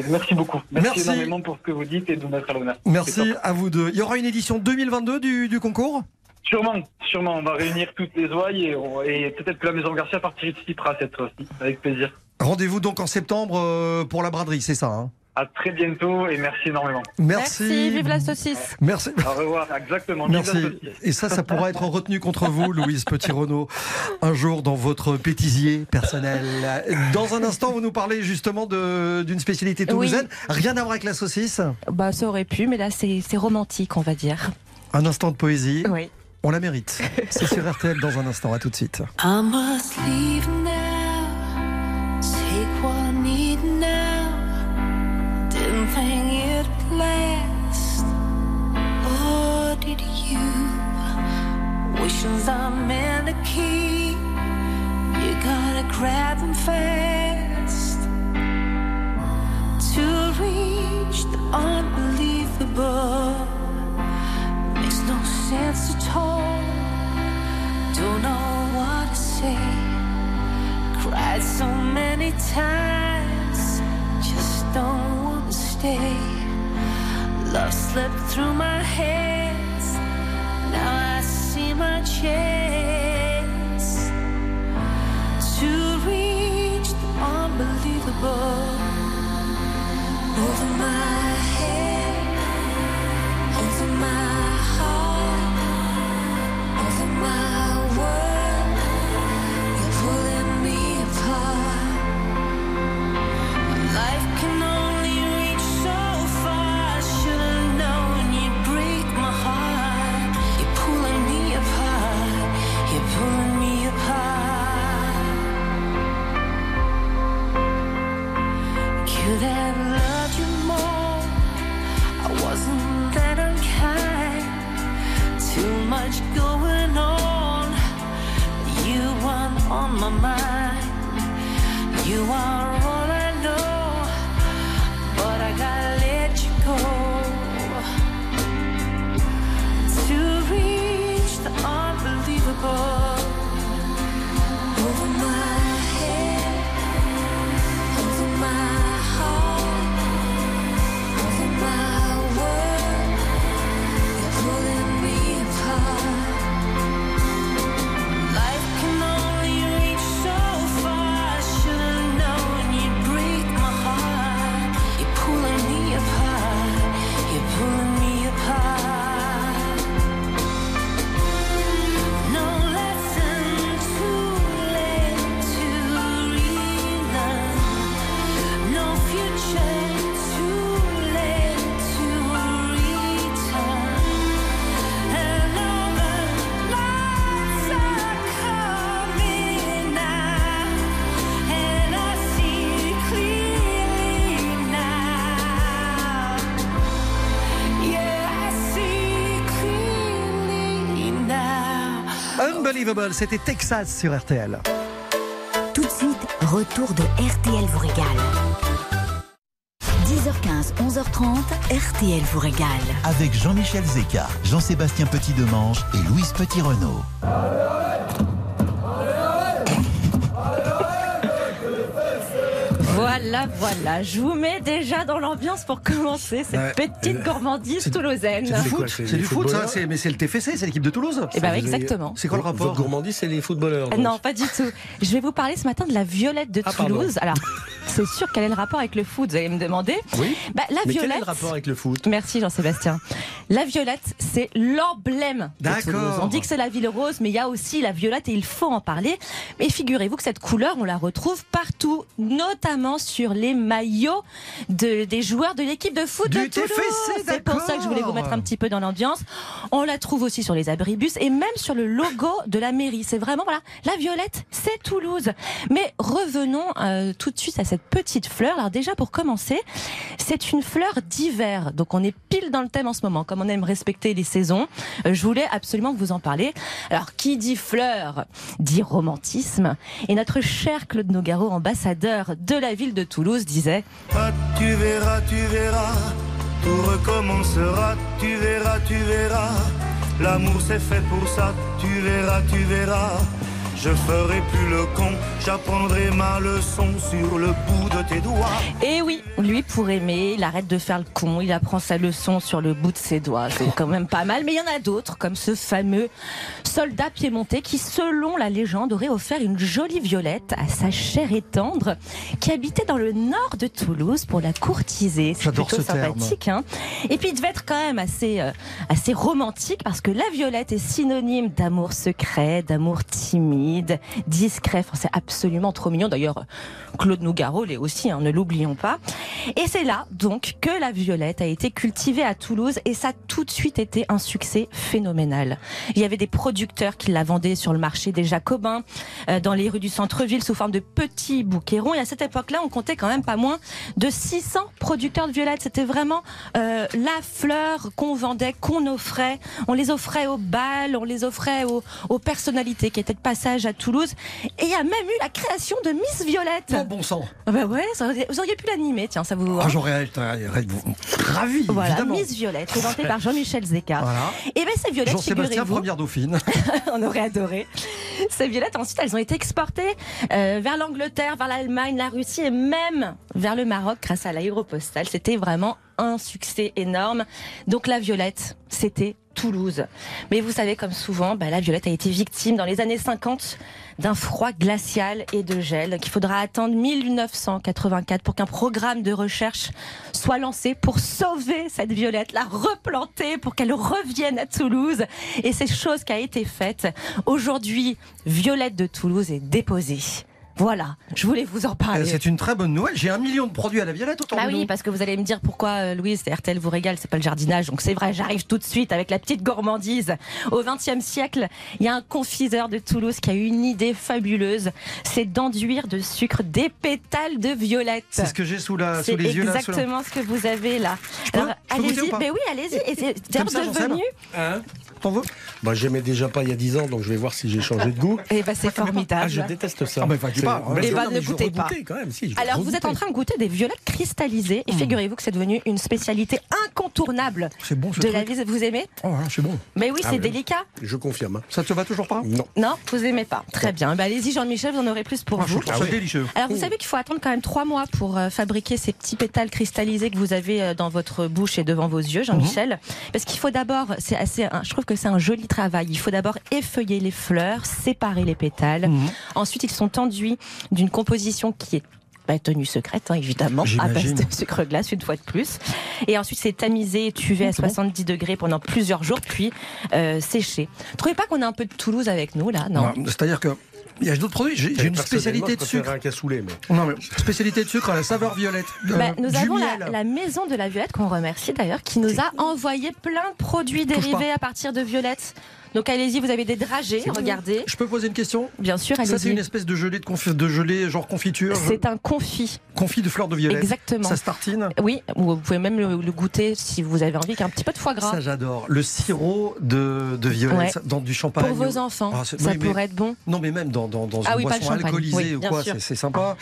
I: Merci beaucoup. Merci,
B: Merci.
I: énormément pour ce que vous dites et de mettre à l'honneur.
B: Merci à vous deux. Il y aura une édition 2022 du, du concours?
I: Sûrement, sûrement. On va réunir toutes les ouailles et, on- et peut-être que la Maison Garcia participera cette fois-ci. Avec plaisir.
B: Rendez-vous donc en septembre euh, pour la braderie, c'est ça hein?
I: À très bientôt et merci énormément.
B: Merci.
F: vive la saucisse.
B: Merci.
I: Au revoir. Exactement. Vive la
B: Merci. Et ça, ça pourra être retenu contre vous, Louise Petit-Renaud, un jour dans votre pétisier personnel. Dans un instant, vous nous parlez justement de- d'une spécialité toulousaine. Rien à voir avec la saucisse.
F: Bah ça aurait pu, mais là c'est c'est romantique, on va dire.
B: Un instant de poésie.
F: Oui.
B: On la mérite. C'est sur RTL dans un instant. À tout de suite.
J: I must leave now. Wishes are meant to keep. You gotta grab them fast. To reach the unbelievable makes no sense at all. Don't know what to say. Cried so many times, just don't want to stay. Love slipped through my hands. Now I my chance to reach the unbelievable. Over my head, over my could have loved you more. I wasn't that unkind. Too much going on. You were on my mind. You are all I know. But I gotta let you go. To reach the unbelievable.
B: Unbelievable, c'était Texas sur RTL.
C: Tout de suite, retour de RTL vous régale. 10h15, 11h30, RTL vous régale.
A: Avec Jean-Michel Zeka, Jean-Sébastien Petit-Demange et Louise Petit-Renault.
F: Voilà, voilà. Je vous mets déjà dans l'ambiance pour commencer cette
B: Ouais.
F: petite gourmandise toulousaine.
B: C'est du foot, c'est du foot, ça. c'est- Mais c'est le TFC, c'est l'équipe de Toulouse.
F: Eh ben oui, exactement.
B: C'est quoi le rapport
D: Votre gourmandise, c'est les footballeurs. donc.
F: Non, pas du tout. Je vais vous parler ce matin de la violette de
D: Ah, pardon.
F: Toulouse. Alors, [laughs] c'est sûr quel est le rapport avec le foot, vous allez me demander.
D: Oui.
F: Bah, la
D: Mais
F: violette.
D: quel est le rapport avec le foot?
F: Merci Jean-Sébastien. La violette, c'est l'emblème de
B: D'accord.
F: Toulouse. On dit que c'est la ville rose, mais il y a aussi la violette et il faut en parler. Mais figurez-vous que cette couleur, on la retrouve partout, notamment sur les maillots de, des joueurs de l'équipe de foot
B: Du
F: de Toulouse. C'est pour ça que je voulais vous mettre un petit peu dans l'ambiance. On la trouve aussi sur les abribus et même sur le logo de la mairie. C'est vraiment, voilà, la violette, c'est Toulouse. Mais revenons euh, tout de suite à cette petite fleur. Alors déjà, pour commencer, c'est une fleur d'hiver. Donc on est pile dans le thème en ce moment. Comme on aime respecter les saisons, euh, je voulais absolument vous en parliez. Alors qui dit fleur dit romantisme. Et notre cher Claude Nogaro, ambassadeur de la ville de Toulouse, disait
E: Ah, tu verras, tu verras, tout recommencera, tu verras, tu verras. L'amour c'est fait pour ça, tu verras, tu verras. Je ferai plus le con, j'apprendrai ma leçon sur le bout de tes doigts.
F: Et Eh oui, lui pour aimer, il arrête de faire le con, il apprend sa leçon sur le bout de ses doigts. C'est quand même pas mal. Mais il y en a d'autres, comme ce fameux soldat piémontais qui, selon la légende, aurait offert une jolie violette à sa chère et tendre qui habitait dans le nord de Toulouse pour la courtiser. C'est plutôt
B: ce
F: sympathique. Hein et puis il devait être quand même assez, euh, assez romantique parce que la violette est synonyme d'amour secret, d'amour timide, discret. C'est absolument trop mignon. D'ailleurs, Claude Nougaro l'est aussi, hein, ne l'oublions pas. Et c'est là donc que la violette a été cultivée à Toulouse et ça a tout de suite été un succès phénoménal. Il y avait des producteurs qui la vendaient sur le marché des Jacobins, euh, dans les rues du centre-ville sous forme de petits bouquets ronds. Et à cette époque-là, on comptait quand même pas moins de 600 producteurs de violettes. C'était vraiment euh, la fleur qu'on vendait, qu'on offrait. On les offrait au bal, on les offrait aux, aux personnalités qui étaient de passage à Toulouse. Et il y a même eu la création de Miss Violette.
B: Bon, bon sang.
F: Ah bah ouais, ça vous auriez pu l'animer, tiens, ça vous.
B: Ah, J'aurais été ravi,
F: Voilà,
B: évidemment.
F: Miss Violette, présentée par Jean-Michel Zeka.
B: Voilà.
F: Et bien ces violettes,
B: Jean-Sébastien, première dauphine. [laughs]
F: on aurait adoré. Ces violettes, ensuite, elles ont été exportées euh, vers l'Angleterre, vers l'Allemagne, la Russie et même vers le Maroc grâce à l'aéropostale. C'était vraiment un succès énorme. Donc la violette, c'était Toulouse. Mais vous savez, comme souvent, bah, la violette a été victime dans les années 50 d'un froid glacial et de gel qu'il faudra attendre 1984 pour qu'un programme de recherche soit lancé pour sauver cette violette, la replanter pour qu'elle revienne à Toulouse. Et c'est chose qui a été faite. Aujourd'hui, Violette de Toulouse est déposée. Voilà, je voulais vous en
B: Euh,
F: parler.
B: C'est une très bonne nouvelle. J'ai un million de produits à la violette autour
F: Bah
B: de
F: oui, parce que vous allez me dire pourquoi euh, Louise RTL vous régale, c'est pas le jardinage. Donc c'est vrai, j'arrive tout de suite avec la petite gourmandise. Au XXe siècle, il y a un confiseur de Toulouse qui a eu une idée fabuleuse, c'est d'enduire de sucre des pétales de violette.
B: C'est ce que j'ai sous, la,
F: C'est
B: sous les yeux là. la-
F: exactement ce que vous avez là. allez-y, mais oui, allez-y. Et c'est devenu.
B: T'en veux
D: Bah, j'aimais déjà pas il y a 10 ans, donc je vais voir si j'ai changé de goût. [laughs]
F: Et bah c'est formidable.
D: Ah, je déteste ça.
B: Ah, bah,
D: C'est-
B: parles, hein.
D: Mais
F: Eh
D: non,
F: ben,
D: mais
F: ne goûtez pas.
D: quand même, si,
F: Alors vous êtes en train de goûter des violettes cristallisées et figurez-vous que c'est devenu une spécialité incontournable
B: C'est bon ce
F: de
B: truc.
F: la vie. Vous aimez
B: Oh, c'est bon.
F: Mais oui,
D: Ah
F: c'est délicat.
D: Je confirme. hein.
B: Ça te va toujours pas
D: Non.
F: Non, vous aimez pas. Très bien. Bah, allez-y Jean-Michel, vous en aurez plus pour
B: Ah,
F: vous.
B: trouve ça délicieux.
F: Alors vous savez qu'il faut attendre quand même trois mois pour euh, fabriquer ces petits pétales cristallisés que vous avez euh, dans votre bouche et devant vos yeux, Jean-Michel.
B: Mhm.
F: Parce qu'il faut d'abord, c'est assez, un- je trouve que c'est un joli travail. Il faut d'abord effeuiller les fleurs, séparer les pétales.
B: Mhm.
F: Ensuite, ils sont enduits d'une composition qui est bah, tenue secrète, hein, évidemment, à base de sucre glace une fois de plus. Et ensuite, c'est tamisé et tuvé à 70 degrés pendant plusieurs jours, puis euh, séché. Trouvez pas qu'on a un peu de Toulouse avec nous là Non?
B: Non, C'est-à-dire que il y a d'autres produits. J'ai une spécialité de sucre.
D: un cassoulet, mais.
B: Non, mais spécialité de sucre à la saveur violette. Euh,
F: Bah, nous
B: du
F: avons la,
B: miel.
F: la maison de la violette qu'on remercie d'ailleurs, qui nous a envoyé plein de produits dérivés à partir de violettes. Donc allez-y, vous avez des dragées, regardez.
B: Je peux poser une question
F: Bien sûr,
B: Ça, c'est
F: allez-y.
B: une espèce de gelée de, confi- de gelée genre confiture.
F: C'est un confit,
B: Confit de fleurs de violette.
F: exactement.
B: Ça se tartine.
F: Oui, ou vous pouvez même le, le goûter si vous avez envie, avec un petit peu de foie gras.
B: Ça, j'adore. Le sirop de, de violette
F: Ouais.
B: dans du champagne.
F: Pour vos enfants,
B: Ah,
F: ça
B: oui, mais-
F: pourrait être bon.
B: Non, mais même dans, dans, dans
F: Ah
B: une
F: oui,
B: boisson alcoolisée
F: Oui,
B: ou quoi, c'est- c'est sympa.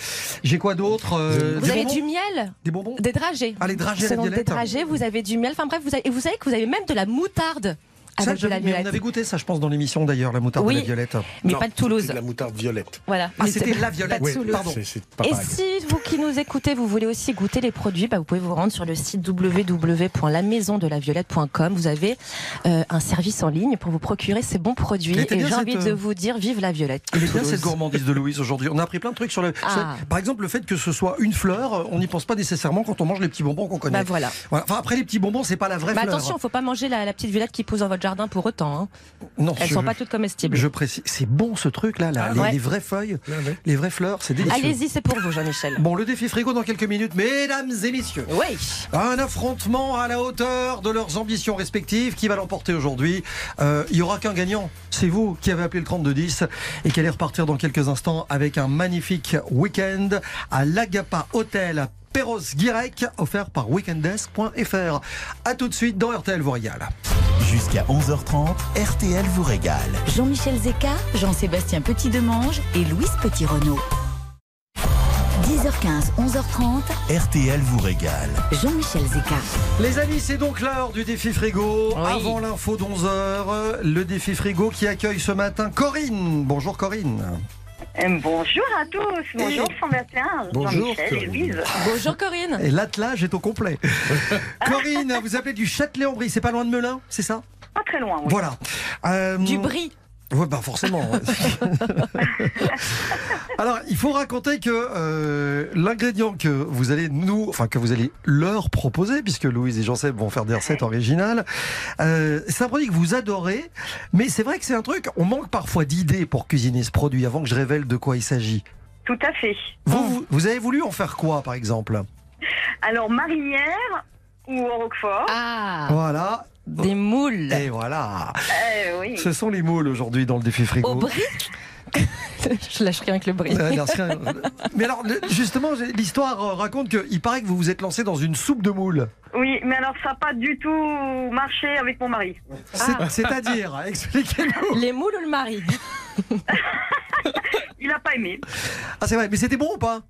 B: J'ai quoi d'autre euh,
F: Vous avez
B: bonbons
F: du miel,
B: Des bonbons
F: des dragées.
B: Ah, les dragées à la
F: Selon des dragées, vous avez du miel. Enfin bref, vous avez, et vous savez que vous avez même de la moutarde
B: Ça,
F: avec de la
B: j'avais- mais on avait goûté ça, je pense, dans l'émission d'ailleurs, la moutarde
F: Oui.
B: de la violette.
F: Mais
D: Non,
F: pas de Toulouse.
D: c'était de la moutarde violette.
F: Voilà.
B: Ah,
F: Mais
B: c'était la violette.
F: pas de
D: Oui,
F: Toulouse.
B: Pardon.
D: Pas
F: Et
D: pareil.
F: si vous qui nous écoutez, vous voulez aussi goûter les produits, bah, vous pouvez vous rendre sur le site www.lamaisondelaviolette.com. Vous avez euh, un service en ligne pour vous procurer ces bons produits. Et j'ai envie de
B: euh,
F: vous dire, vive la violette.
B: Elle est bien cette gourmandise de Louise aujourd'hui. On a appris plein de trucs sur le.
F: Ah.
B: sur- Par exemple, le fait que ce soit une fleur, on n'y pense pas nécessairement quand on mange les petits bonbons qu'on connaît.
F: Bah voilà.
B: Voilà. Enfin, après, les petits bonbons, c'est pas la vraie
F: Bah,
B: fleur.
F: attention, faut pas manger la, la petite violette qui pousse dans votre jardin pour autant. hein.
B: Non,
F: Elles
B: je-
F: sont pas toutes comestibles.
B: Je précise. C'est bon ce truc là, là.
D: Ah,
B: les,
F: ouais.
B: les vraies feuilles,
D: ouais.
B: les vraies fleurs, c'est délicieux.
F: Allez-y, c'est pour vous, Jean-Michel.
B: Bon, le défi frigo dans quelques minutes, mesdames et messieurs.
F: Oui.
B: Un affrontement à la hauteur de leurs ambitions respectives. Qui va l'emporter aujourd'hui Euh, Il y aura qu'un gagnant. C'est vous qui avez appelé le 3210 et qui allez repartir dans quelques instants avec un magnifique week-end à l'Agapa Hotel à Perros-Guirec, offert par weekendesk.fr. A tout de suite dans RTL vous régale.
A: Jusqu'à 11h30, RTL vous régale.
C: Jean-Michel Zeka, Jean-Sébastien Petit-Demange et Louise Petit-Renault. 10h15, 11h30,
A: RTL vous régale.
C: Jean-Michel Zeka.
B: Les amis, c'est donc l'heure du défi frigo.
F: Oui.
B: Avant l'info d'11h, le défi frigo qui accueille ce matin Corinne. Bonjour Corinne.
K: Euh, Bonjour à tous, bonjour 121,
D: Bonjour,
K: Jean-Michel et
D: Corinne.
K: Louise.
F: Bonjour Corinne.
B: Et l'attelage est au complet. [laughs] Corinne, vous appelez du Châtelet-en-Brie, c'est pas loin de Melun, c'est ça?
K: Pas très loin, oui.
B: Voilà. Euh,
F: Du brie.
B: Ouais, bah forcément. [laughs] Alors, il faut raconter que euh, l'ingrédient que vous allez nous, enfin que vous allez leur proposer, puisque Louise et Jean-Seb vont faire des recettes originales, euh, c'est un produit que vous adorez, mais c'est vrai que c'est un truc, on manque parfois d'idées pour cuisiner ce produit avant que je révèle de quoi il s'agit.
K: Tout à fait.
B: Vous, vous, vous avez voulu en faire quoi, par exemple?
K: Alors, marinière ou au Roquefort
F: Ah,
B: Voilà.
F: Des moules.
B: Et voilà.
K: Euh, Oui.
B: Ce sont les moules aujourd'hui dans le défi frigo.
F: Au brie [laughs] Je lâche rien avec le brie.
B: Euh. Mais alors, justement, l'histoire euh, raconte qu'il paraît que vous vous êtes lancé dans une soupe de moules.
K: Oui, mais alors ça n'a pas du tout marché avec mon mari.
F: Ah.
B: C'est-à-dire, [laughs] expliquez-nous.
F: Les moules ou le mari? [laughs]
K: Il n'a pas aimé.
B: Ah, c'est vrai, mais c'était bon ou pas?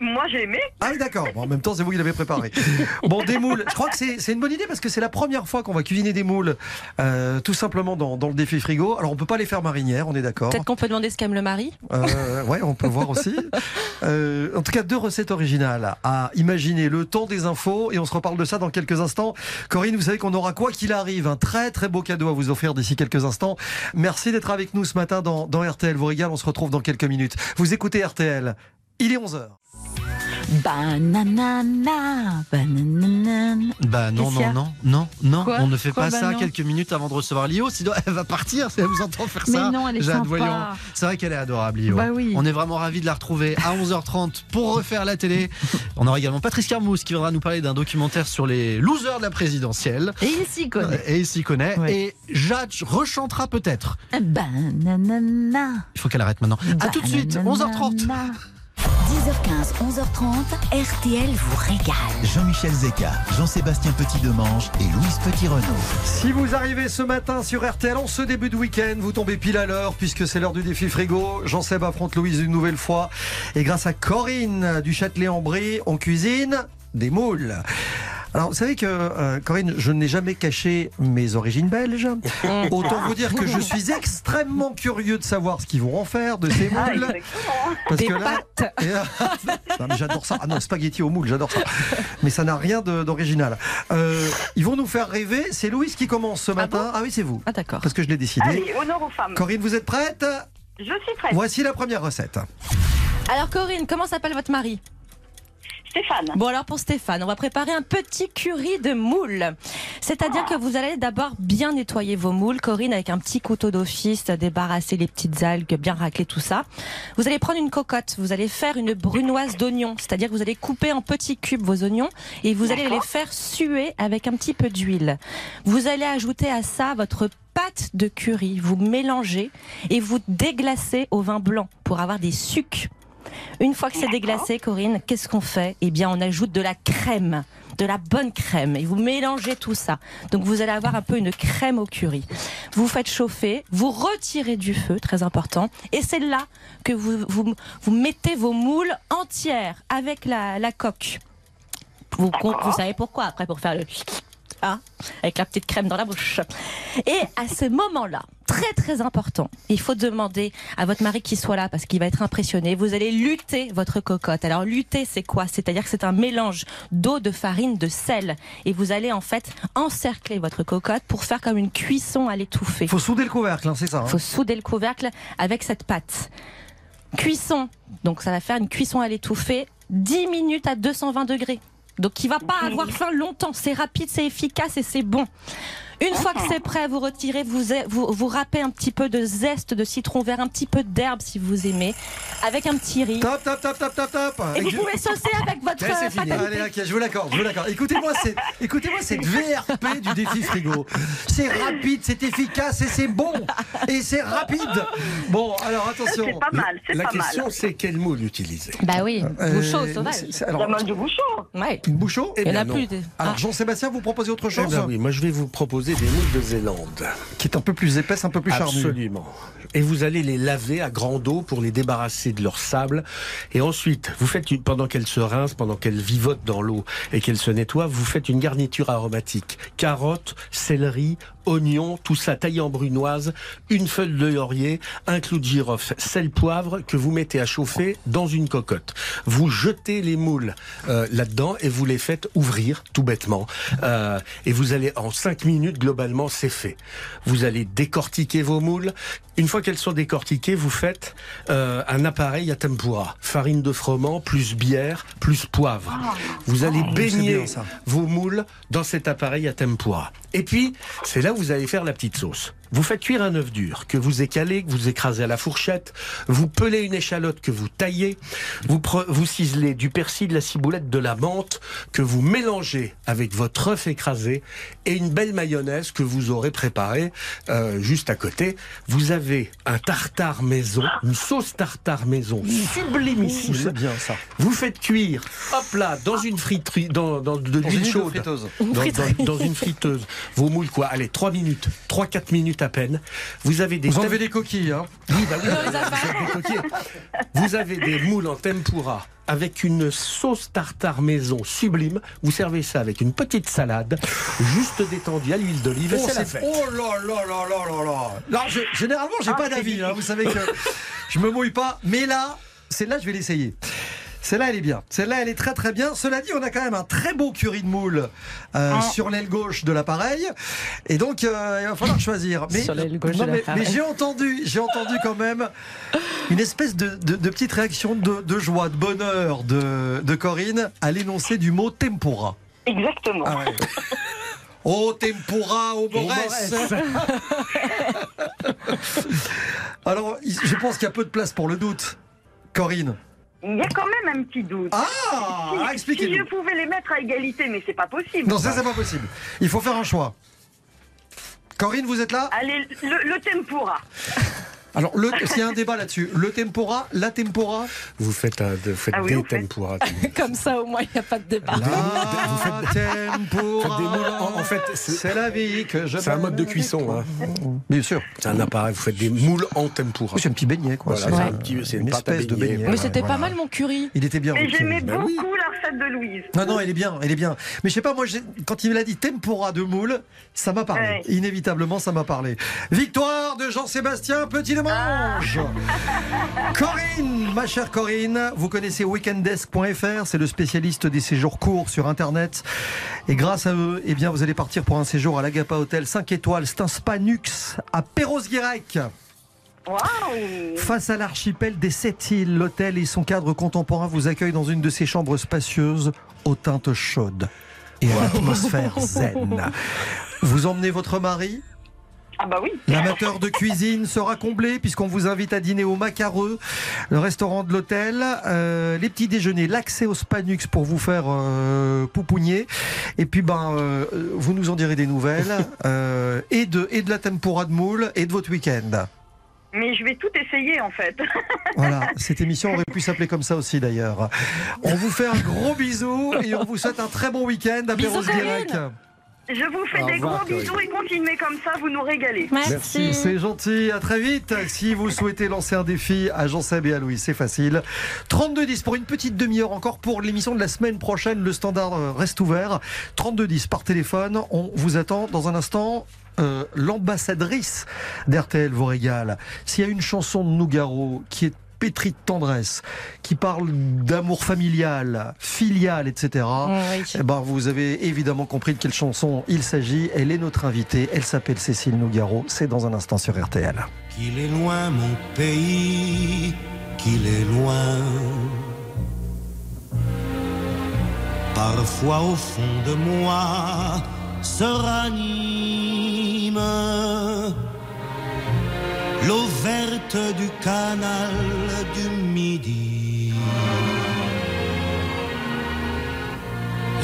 K: Moi, j'ai aimé.
B: Ah oui, d'accord. Bon, en même temps, c'est vous qui l'avez préparé. [laughs] Bon, des moules. Je crois que c'est c'est une bonne idée parce que c'est la première fois qu'on va cuisiner des moules, euh, tout simplement dans, dans le défi frigo. Alors, on peut pas les faire marinières, on est d'accord.
F: Peut-être qu'on peut demander ce qu'aime le mari
B: Euh, ouais, on peut voir aussi. Euh, en tout cas, deux recettes originales à imaginer. Le temps des infos et on se reparle de ça dans quelques instants. Corinne, vous savez qu'on aura quoi qu'il arrive un très très beau cadeau à vous offrir d'ici quelques instants. Merci d'être avec nous ce matin dans, dans RTL vous régale. On se retrouve dans quelques minutes. Vous écoutez RTL. Il est 11h.
C: Bananana, bananana.
L: Bah non, non, non, non, non,
C: Quoi
L: on ne fait
C: Quoi,
L: pas
C: bah
L: ça
C: non
L: quelques minutes avant de recevoir Lio, sinon elle va partir si elle vous entend faire
C: Mais
L: ça.
C: non, elle est sympa.
L: voyons. C'est vrai qu'elle est adorable, Lio.
C: Bah oui.
L: On est vraiment ravis de la retrouver à 11h30 pour refaire la télé. [laughs] On aura également Patrice Carmousse qui viendra nous parler d'un documentaire sur les losers de la présidentielle.
C: Et il s'y connaît.
L: Et il s'y connaît.
C: Ouais.
L: Et Jade rechantera peut-être.
C: Bananana.
L: Il faut qu'elle arrête maintenant. À tout de suite, 11h30.
C: Bananana. 10h15, 11h30, RTL vous régale.
A: Jean-Michel Zeka, Jean-Sébastien Petit-Demange et Louise Petit-Renaud.
B: Si vous arrivez ce matin sur RTL en ce début de week-end, vous tombez pile à l'heure puisque c'est l'heure du défi frigo. Jean-Seb affronte Louise une nouvelle fois. Et grâce à Corinne du Châtelet-en-Brie, on cuisine des moules. Alors, vous savez que, euh, Corinne, je n'ai jamais caché mes origines belges. [laughs] Autant vous dire que je suis extrêmement curieux de savoir ce qu'ils vont en faire de ces
K: Ah,
B: moules.
K: exactement.
B: Parce
F: Des
B: que là, non, [laughs] mais j'adore ça. Ah non, spaghetti au moule, j'adore ça. Mais ça n'a rien d'original. Euh, ils vont nous faire rêver. C'est Louise qui commence ce matin. Ah, oui, c'est vous.
F: Ah d'accord.
B: Parce que je l'ai décidé.
K: Allez, honneur aux femmes.
B: Corinne, vous êtes prête?
K: Je suis prête.
B: Voici la première recette.
F: Alors Corinne, comment s'appelle votre mari?
K: Stéphane.
F: Bon alors pour Stéphane, on va préparer un petit curry de moules. C'est-à-dire que vous allez d'abord bien nettoyer vos moules, Corinne, avec un petit couteau d'office, débarrasser les petites algues, bien racler tout ça. Vous allez prendre une cocotte, vous allez faire une brunoise d'oignons, c'est-à-dire que vous allez couper en petits cubes vos oignons et vous allez les faire suer avec un petit peu d'huile. Vous allez ajouter à ça votre pâte de curry, vous mélangez et vous déglacez au vin blanc pour avoir des sucs. Une fois que c'est déglacé, Corinne, qu'est-ce qu'on fait? Eh bien, on ajoute de la crème, de la bonne crème, et vous mélangez tout ça. Donc, vous allez avoir un peu une crème au curry. Vous faites chauffer, vous retirez du feu, très important, et c'est là que vous, vous, vous mettez vos moules entières avec la, la coque. Vous, vous savez pourquoi après pour faire le avec la petite crème dans la bouche. Et à ce moment-là, très très important, il faut demander à votre mari qu'il soit là parce qu'il va être impressionné. Vous allez lutter votre cocotte. Alors lutter, c'est quoi? C'est-à-dire que c'est un mélange d'eau, de farine, de sel, et vous allez en fait encercler votre cocotte pour faire comme une cuisson à l'étouffer.
B: Il faut souder le couvercle, hein, c'est ça. hein
F: Il faut souder le couvercle avec cette pâte. Cuisson, donc ça va faire une cuisson à l'étouffer, 10 minutes à 220 degrés. Donc il va pas avoir faim longtemps, c'est rapide, c'est efficace et c'est bon. Une fois que c'est prêt, vous retirez, vous, vous, vous râpez un petit peu de zeste de citron vert, un petit peu d'herbe si vous aimez, avec un petit riz.
B: Top, top, top, top, top, top.
F: Et vous pouvez saucer avec votre
B: Ouais, c'est
F: euh,
B: fini. Allez, ok, je vous l'accorde, je vous l'accorde. Écoutez-moi, c'est, écoutez-moi cette VRP du défi frigo. C'est rapide, c'est efficace et c'est bon. Et c'est rapide. Bon, alors attention.
K: C'est pas mal, c'est
D: La
K: pas
D: question,
K: mal.
D: c'est quel moule utiliser
F: Bah oui,
B: Euh,
F: bouchon sauvage.
B: c'est-
K: La
B: alors,
K: main de bouchon.
F: Ouais.
B: une bouchon
D: Eh
F: Il y en
D: bien,
F: a
D: non.
F: plus. de-
B: Alors
F: Ah.
B: Jean-Sébastien, vous proposez autre
D: Eh
B: chose?
D: ben oui, moi je vais vous proposer des moules de Zélande.
B: Qui est un peu plus épaisse, un peu plus charnue.
D: Absolument. Et vous allez les laver à grande eau pour les débarrasser de leur sable. Et ensuite, vous faites une, pendant qu'elles se rincent, pendant qu'elles vivotent dans l'eau et qu'elles se nettoient, vous faites une garniture aromatique. Carottes, céleri, oignons, tout ça taillé en brunoise, une feuille de laurier, un clou de girofle, sel, poivre que vous mettez à chauffer dans une cocotte. Vous jetez les moules euh, là-dedans et vous les faites ouvrir tout bêtement. Euh, et vous allez en 5 minutes globalement c'est fait. Vous allez décortiquer vos moules. Une fois qu'elles sont décortiquées, vous faites euh, un appareil à tempura, farine de froment plus bière plus poivre. Vous allez
B: Oh, c'est
D: baigner
B: bien,
D: vos moules dans cet appareil à tempura. Et puis, c'est là où vous allez faire la petite sauce. Vous faites cuire un œuf dur que vous écalez, que vous écrasez à la fourchette. Vous pelez une échalote que vous taillez. Vous, pre- vous ciselez du persil, de la ciboulette, de la menthe que vous mélangez avec votre œuf écrasé et une belle mayonnaise que vous aurez préparée euh, juste à côté. Vous avez un tartare maison, une sauce tartare maison sublimissime.
B: C'est bien ça.
D: Vous faites cuire, hop là, dans une friterie, dans, dans de l'huile
B: une
D: chaude.
B: friteuse.
D: Dans, dans- dans une friteuse. Vos moules, quoi. Allez, 3 minutes, 3-4 minutes à peine. Vous avez des
B: Vous coquilles, hein
D: Oui, bah oui, vous avez des coquilles. Vous avez des moules en tempura avec une sauce tartare maison sublime. Vous servez ça avec une petite salade, juste détendue à l'huile d'olive. et
B: Oh,
D: c'est la
B: c'est-
D: fête.
B: oh là là là là là là Là, je- généralement, j'ai
K: Ah,
B: pas
K: c'est
B: d'avis. hein, vous savez que je me mouille pas. Mais là, celle-là, je vais l'essayer. Celle-là, elle est bien. Celle-là, elle est très très bien. Cela dit, on a quand même un très beau curry de moule euh,
F: Ah.
B: sur l'aile gauche de l'appareil. Et donc, euh, il va falloir choisir. Mais,
F: Sur l'aile gauche
B: non,
F: de
B: mais,
F: l'appareil.
B: mais j'ai entendu, j'ai entendu quand même une espèce de, de- de petite réaction de, de joie, de bonheur de, de Corinne à l'énoncé du mot tempura.
K: Exactement.
B: Ah ouais. [laughs] Oh, tempura au Morès. [laughs] Alors, je pense qu'il y a peu de place pour le doute. Corinne.
K: Il y a quand même un petit doute.
B: Ah,
K: si, si
B: expliquez-nous.
K: je pouvais les mettre à égalité, mais c'est pas possible.
B: Non, ça, c'est pas possible. Il faut faire un choix. Corinne, vous êtes là?
K: Allez, le, le tempura.
B: Alors, le- s'il y a un débat là-dessus, le tempora, la tempora
D: Vous faites, un- faites
F: Ah oui,
D: des
F: vous faites-
D: tempura. [laughs]
F: Comme ça, au moins, il n'y a pas de débat.
B: La tempura.
D: des moules. En, en fait,
B: C'est la vie que je
D: c'est un mode de cuisson. hein.
B: Bien sûr.
D: C'est un appareil. Vous faites des moules en tempura.
B: Oui, C'est un petit beignet, quoi.
D: Voilà,
B: C'est
D: c'est
B: un-
D: un petit- c'est
B: une espèce de
D: beignet.
B: beignet.
F: Mais c'était
B: Voilà.
F: pas mal mon curry.
B: Il était bien.
K: Et j'aimais
B: curry.
K: beaucoup la recette de Louise.
B: Non, non, elle est bien, elle est bien. Mais je sais pas, moi, quand il me l'a dit tempura de moule, ça m'a parlé.
K: Ouais.
B: Inévitablement, ça m'a parlé. Victoire de Jean-Sébastien Petit de Mange. [laughs] Corinne, ma chère Corinne, vous connaissez weekendesk.fr, c'est le spécialiste des séjours courts sur Internet. Et grâce à eux, eh bien, vous allez partir pour un séjour à l'Agapa Hotel 5 étoiles. C'est un spa à Perros-Guirec. Face à l'archipel des Sept îles, l'hôtel et son cadre contemporain vous accueillent dans une de ses chambres spacieuses aux teintes chaudes et à l'atmosphère zen. Vous emmenez votre mari?
K: Ah bah oui.
B: L'amateur de cuisine sera comblé puisqu'on vous invite à dîner au Macareux, le restaurant de l'hôtel, euh, les petits déjeuners, l'accès au Spanux pour vous faire euh, poupougner. Et puis ben, euh, vous nous en direz des nouvelles [laughs] euh, et de et de la tempura de moule et de votre week-end.
K: Mais je vais tout essayer en fait. [laughs]
B: Voilà, cette émission aurait pu s'appeler comme ça aussi d'ailleurs. On vous fait un gros bisou et on vous souhaite un très bon week-end à.
K: Corinne. Je vous fais
B: Au
K: des
B: revoir,
K: gros bisous et continuez comme ça, vous nous régalez.
B: Merci, c'est gentil. À très vite. Si vous souhaitez lancer un défi à Jean-Seb et à Louis, c'est facile. 32-10 pour une petite demi-heure encore pour l'émission de la semaine prochaine. Le standard reste ouvert. 32-10 par téléphone. On vous attend dans un instant. Euh, L'ambassadrice d'RTL vous régale. S'il y a une chanson de Nougaro qui est pétrie de tendresse, qui parle d'amour familial, filial, etc. Eh ben, vous avez évidemment compris de quelle chanson il s'agit. Elle est notre invitée. Elle s'appelle Cécile Nougaro. C'est dans un instant sur RTL.
E: Qu'il est loin mon pays, qu'il est loin. Parfois au fond de moi se ranime l'eau verte du canal du Midi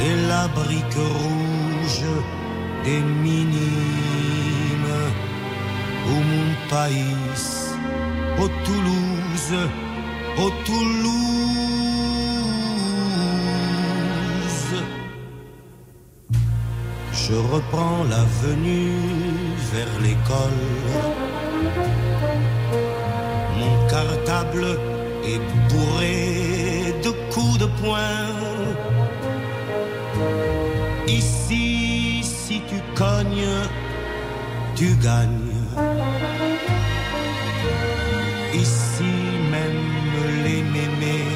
E: et la brique rouge des minimes au mon pays, au Toulouse, au Toulouse. Je reprends l'avenue vers l'école. Mon cartable est bourré de coups de poing. Ici, si tu cognes, tu gagnes. Ici même les mémés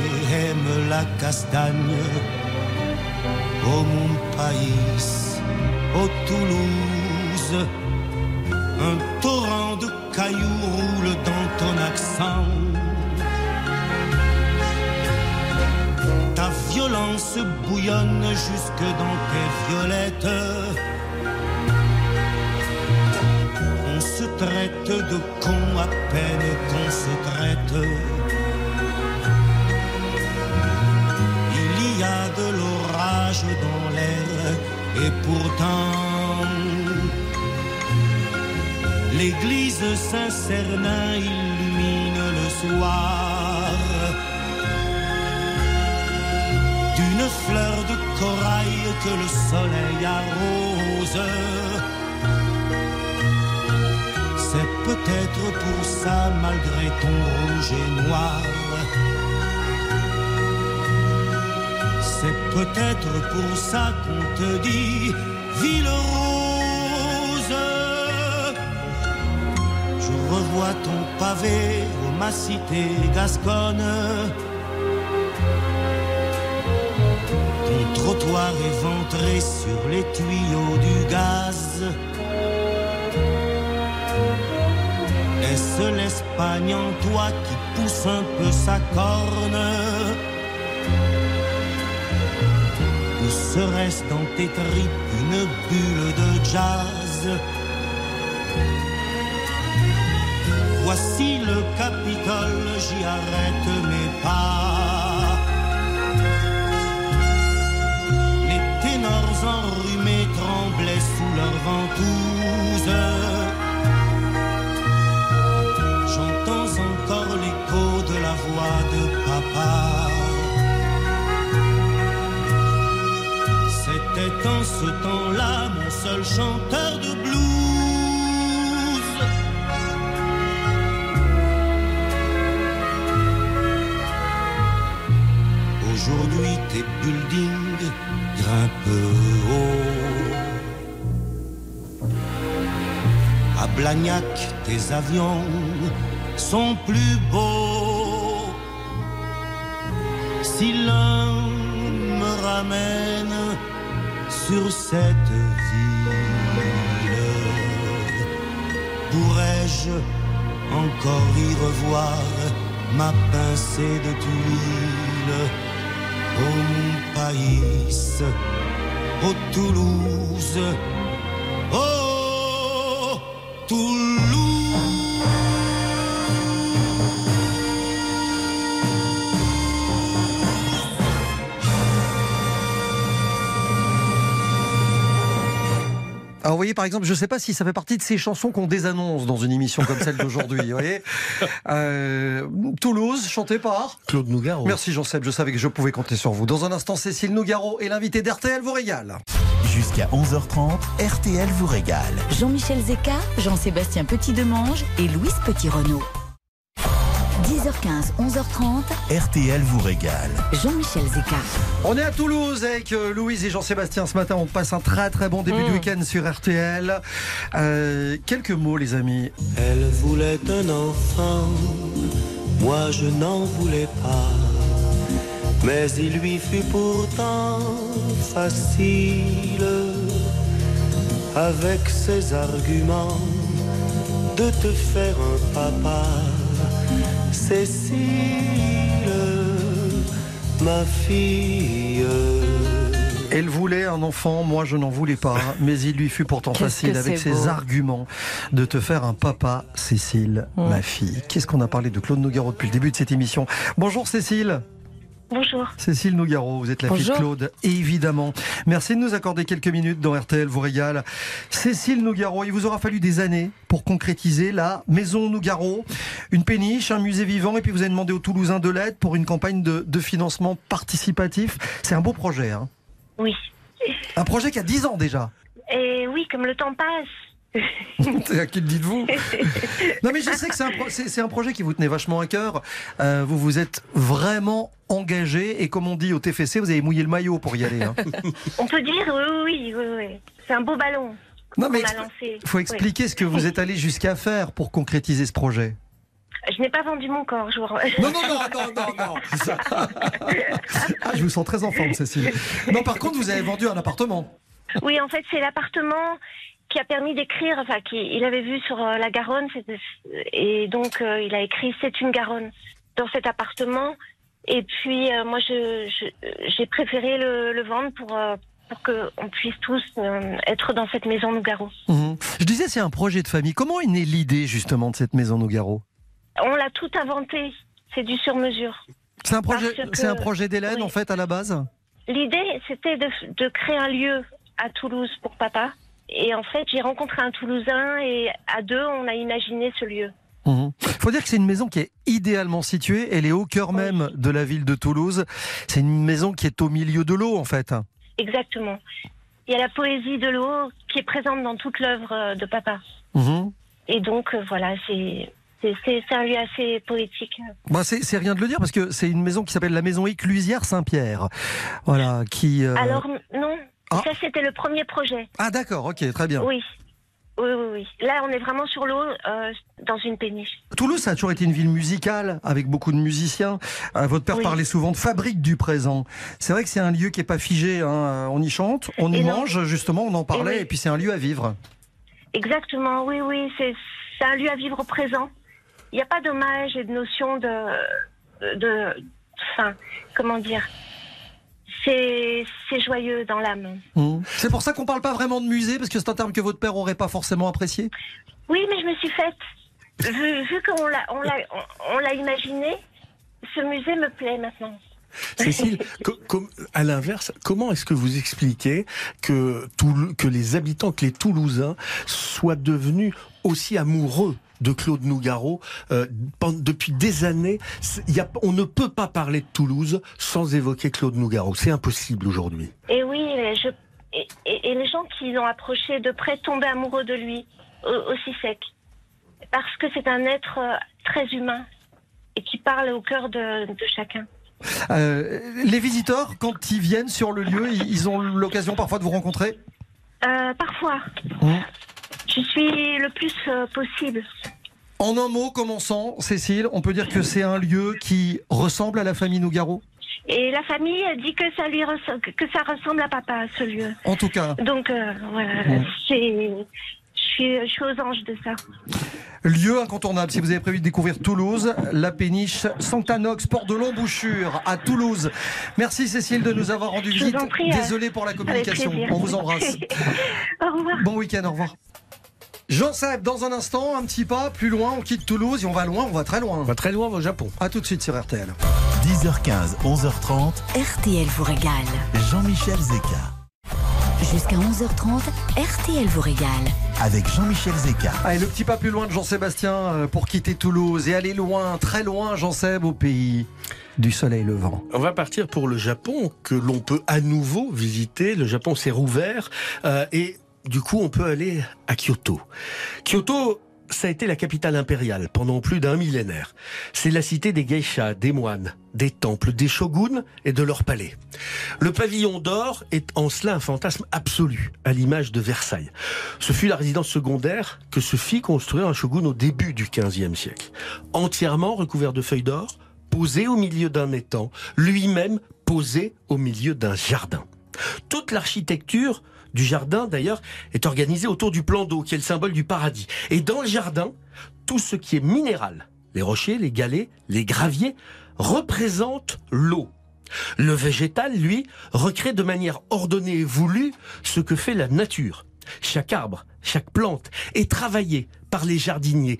E: aiment la castagne. Au mon pays, au Toulouse, un torrent de cailloux roule dans ton accent. Ta violence bouillonne jusque dans tes violettes. On se traite de con à peine qu'on se traite. Il y a de l'orage dans et pourtant l'église Saint-Cernin illumine le soir d'une fleur de corail que le soleil arrose. C'est peut-être pour ça, malgré ton rouge et noir, peut-être pour ça qu'on te dit ville rose. Je revois ton pavé ma cité gasconne. Ton trottoir éventré sur les tuyaux du gaz. Est-ce l'Espagne en toi qui pousse un peu sa corne? Serait-ce dans tes tripes une bulle de jazz Voici le Capitole, j'y arrête mes pas. Les ténors enrhumés tremblaient sous leur ventouse. Seul chanteur de blues. Aujourd'hui tes buildings grimpent haut. À Blagnac, tes avions sont plus beaux. Sur cette ville, pourrais-je encore y revoir ma pincée de tuiles? Au mon pays, au Toulouse,
B: voyez par exemple, je ne sais pas si ça fait partie de ces chansons qu'on désannonce dans une émission comme celle d'aujourd'hui. vous voyez [laughs] Euh, Toulouse, chanté par
D: Claude Nougaro.
B: Merci Jean-Seb, je savais que je pouvais compter sur vous. Dans un instant, Cécile Nougaro et l'invité d'RTL vous régale.
A: Jusqu'à 11h30, RTL vous régale.
C: Jean-Michel Zeka, Jean-Sébastien Petit-Demange et Louise Petit-Renault. 10h15, 11h30,
A: RTL vous régale.
C: Jean-Michel Zeka.
B: On est à Toulouse avec euh, Louise et Jean-Sébastien ce matin. On passe un très très bon début de week-end sur RTL. Euh, quelques mots les amis.
E: Elle voulait un enfant, moi je n'en voulais pas. Mais il lui fut pourtant facile, avec ses arguments, de te faire un papa. Cécile, ma fille.
B: Elle voulait un enfant, moi je n'en voulais pas, [laughs] mais il lui fut pourtant facile avec ses
F: beau.
B: arguments de te faire un papa, Cécile,
F: Mm.
B: ma fille. Qu'est-ce qu'on a parlé de Claude Nougaro depuis le début de cette émission? Bonjour Cécile.
K: Bonjour.
B: Cécile Nougaro, vous êtes la fille de. Claude, évidemment. Merci de nous accorder quelques minutes dans RTL vous régale. Cécile Nougaro, il vous aura fallu des années pour concrétiser la Maison Nougaro, une péniche, un musée vivant, et puis vous avez demandé aux Toulousains de l'aide pour une campagne de, de financement participatif. C'est un beau projet, hein
K: Oui.
B: un projet qui a 10 ans déjà.
K: Et oui, comme le temps passe. [laughs]
B: À qui le dites-vous? Non mais je sais que c'est un, pro- projet qui vous tenait vachement à cœur. Euh, vous vous êtes vraiment engagé et comme on dit au TFC, vous avez mouillé le maillot pour y aller. hein. [laughs]
K: On peut dire oui, oui, oui, oui. C'est un beau ballon
B: Non mais
K: lancé.
B: faut expliquer ce que vous êtes allé jusqu'à faire pour concrétiser ce projet.
K: Je n'ai pas vendu mon corps, je vous...
B: Non, non, non, non, non, non. [laughs] Ah, je vous sens très en forme, Cécile. Non, par contre, vous avez vendu un appartement.
K: Oui, en fait, c'est l'appartement qui a permis d'écrire, enfin, qui, il avait vu sur euh, la Garonne, et donc euh, il a écrit C'est une Garonne dans cet appartement. Et puis, euh, moi, je- je- j'ai préféré le, le vendre pour, pour qu'on puisse tous être dans cette maison Nougaro.
B: Mhm. Je disais, c'est un projet de famille. Comment est née l'idée justement de cette maison Nougaro?
K: On l'a tout inventé, c'est du sur-mesure.
B: C'est un projet, c'est un projet d'Hélène
K: oui.
B: en fait à la base?
K: L'idée, c'était de, de créer un lieu à Toulouse pour papa. Et en fait, j'ai rencontré un Toulousain et à deux, on a imaginé ce lieu.
B: Il Mhm. faut dire que c'est une maison qui est idéalement située. Elle est au cœur même de la ville de Toulouse. C'est une maison qui est au milieu de l'eau en fait.
K: Exactement. Il y a la poésie de l'eau qui est présente dans toute l'œuvre euh, de papa.
B: Mhm.
K: Et donc, euh, voilà, c'est un lieu assez poétique.
B: Bah, c'est rien de le dire parce que c'est une maison qui s'appelle la maison éclusière Saint-Pierre. Voilà, qui. euh,
K: Alors, non,
B: Ah.
K: ça, c'était le premier projet.
B: Ah d'accord, ok, très bien.
K: Oui. Oui, oui, oui. Là, on est vraiment sur l'eau, euh, dans une péniche.
B: Toulouse, ça a toujours été une ville musicale avec beaucoup de musiciens. Euh, votre père
K: Oui.
B: parlait souvent de fabrique du présent. C'est vrai que c'est un lieu qui est pas figé. hein. On y chante, on y mange, justement, on en parlait,
K: oui.
B: et puis c'est un lieu à vivre.
K: Exactement, oui, oui. C'est c'est un lieu à vivre au présent. Il n'y a pas d'hommage et de notion de. de. Enfin, comment dire C'est c'est joyeux dans l'âme.
B: Mhm. C'est pour ça qu'on parle pas vraiment de musée, parce que c'est un terme que votre père aurait pas forcément apprécié.
K: Oui, mais je me suis faite. Vu, vu qu'on l'a on l'a- on- on l'a imaginé, ce musée me plaît maintenant.
D: Cécile, [laughs] com- à l'inverse, comment est-ce que vous expliquez que, Toul- que les habitants, que les Toulousains soient devenus aussi amoureux de Claude Nougaro euh, depuis des années y a- On ne peut pas parler de Toulouse sans évoquer Claude Nougaro. C'est impossible aujourd'hui.
K: Et oui, je, et, les gens qui l'ont approché de près tombaient amoureux de lui au- aussi sec. Parce que c'est un être euh, très humain et qui parle au cœur de, de chacun.
B: Euh, les visiteurs, quand ils viennent sur le lieu, ils ils ont l'occasion parfois de vous rencontrer?
K: Euh, parfois,
B: Mmh.
K: Je suis le plus euh, possible.
B: En un mot, commençant, Cécile, on peut dire que c'est un lieu qui ressemble à la famille Nougaro?
K: Et la famille dit que ça lui res- que ça ressemble à papa, ce lieu.
B: En tout cas,
K: Donc euh, voilà,
B: Mmh.
K: c'est je suis, aux anges de ça.
B: lieu incontournable. Si vous avez prévu de découvrir Toulouse, la péniche Santanox, port de l'embouchure à Toulouse. Merci Cécile de nous avoir rendu
K: Je vous
B: visite.
K: en prie, euh,
B: Désolé pour la communication. On vous embrasse. [laughs]
K: Au revoir.
B: Bon week-end, au revoir. Jean-Seb, dans un instant, un petit pas plus loin, on quitte Toulouse et on va loin, on va très loin. On
D: va très loin au Japon.
B: A tout de suite sur RTL.
A: 10h15, 11h30,
C: RTL vous régale.
A: Jean-Michel Zeka.
C: Jusqu'à 11h30, RTL vous régale.
A: Avec Jean-Michel Zeka.
B: Allez, le petit pas plus loin de Jean-Sébastien euh, pour quitter Toulouse et aller loin, très loin, Jean-Seb, au pays du soleil levant.
D: On va partir pour le Japon, que l'on peut à nouveau visiter. Le Japon s'est rouvert euh, et du coup, on peut aller à Kyoto. Kyoto, ça a été la capitale impériale pendant plus d'un millénaire. C'est la cité des geishas, des moines, des temples, des shoguns et de leurs palais. Le pavillon d'or est en cela un fantasme absolu, à l'image de Versailles. Ce fut la résidence secondaire que se fit construire un shogun au début du XVe siècle. Entièrement recouvert de feuilles d'or, posé au milieu d'un étang, lui-même posé au milieu d'un jardin. Toute l'architecture du jardin, d'ailleurs, est organisée autour du plan d'eau, qui est le symbole du paradis. Et dans le jardin, tout ce qui est minéral, les rochers, les galets, les graviers, représente l'eau. Le végétal, lui, recrée de manière ordonnée et voulue ce que fait la nature. Chaque arbre, chaque plante est travaillé par les jardiniers.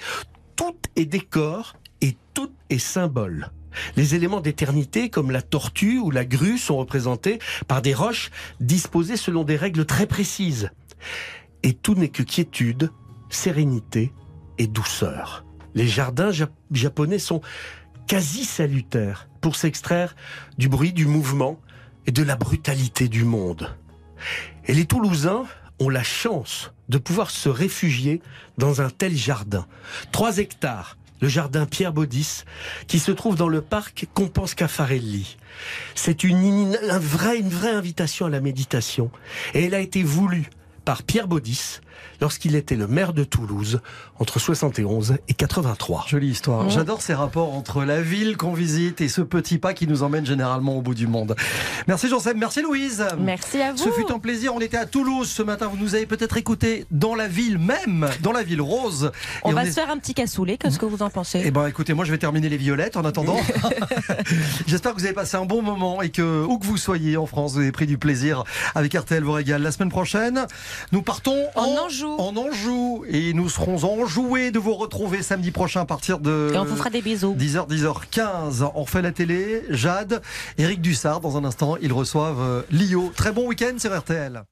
D: Tout est décor et tout est symbole. Les éléments d'éternité comme la tortue ou la grue sont représentés par des roches disposées selon des règles très précises. Et tout n'est que quiétude, sérénité et douceur. Les jardins jap- japonais sont quasi salutaires pour s'extraire du bruit du mouvement et de la brutalité du monde. Et les Toulousains ont la chance de pouvoir se réfugier dans un tel jardin. Trois hectares, le jardin Pierre Baudis, qui se trouve dans le parc Compense Caffarelli. C'est une, in- un vrai- une vraie invitation à la méditation. Et elle a été voulue par Pierre Baudis lorsqu'il était le maire de Toulouse entre 71 et 83.
B: Jolie histoire.
D: Mmh.
B: J'adore ces rapports entre la ville qu'on visite et ce petit pas qui nous emmène généralement au bout du monde. Merci Jean-Seb, merci Louise.
F: Merci à vous.
B: Ce fut un plaisir. On était à Toulouse ce matin. Vous nous avez peut-être écouté dans la ville même, dans la ville rose.
F: On
B: Et
F: va
B: est-
F: se faire un petit cassoulet, qu'est-ce que vous en pensez?
B: Eh ben, écoutez, moi, je vais terminer les violettes en attendant. [laughs] [laughs] J'espère que vous avez passé un bon moment et que, où que vous soyez en France, vous avez pris du plaisir avec RTL vous régale. La semaine prochaine, nous partons en, Anjou. En Anjou. Et nous serons enjoués de vous retrouver samedi prochain à partir de.
F: Et on vous fera des bisous.
B: 10h, 10h15. On refait la télé. Jade, Eric Dussard, dans un instant, ils reçoivent euh, Lio. Très bon week-end sur RTL.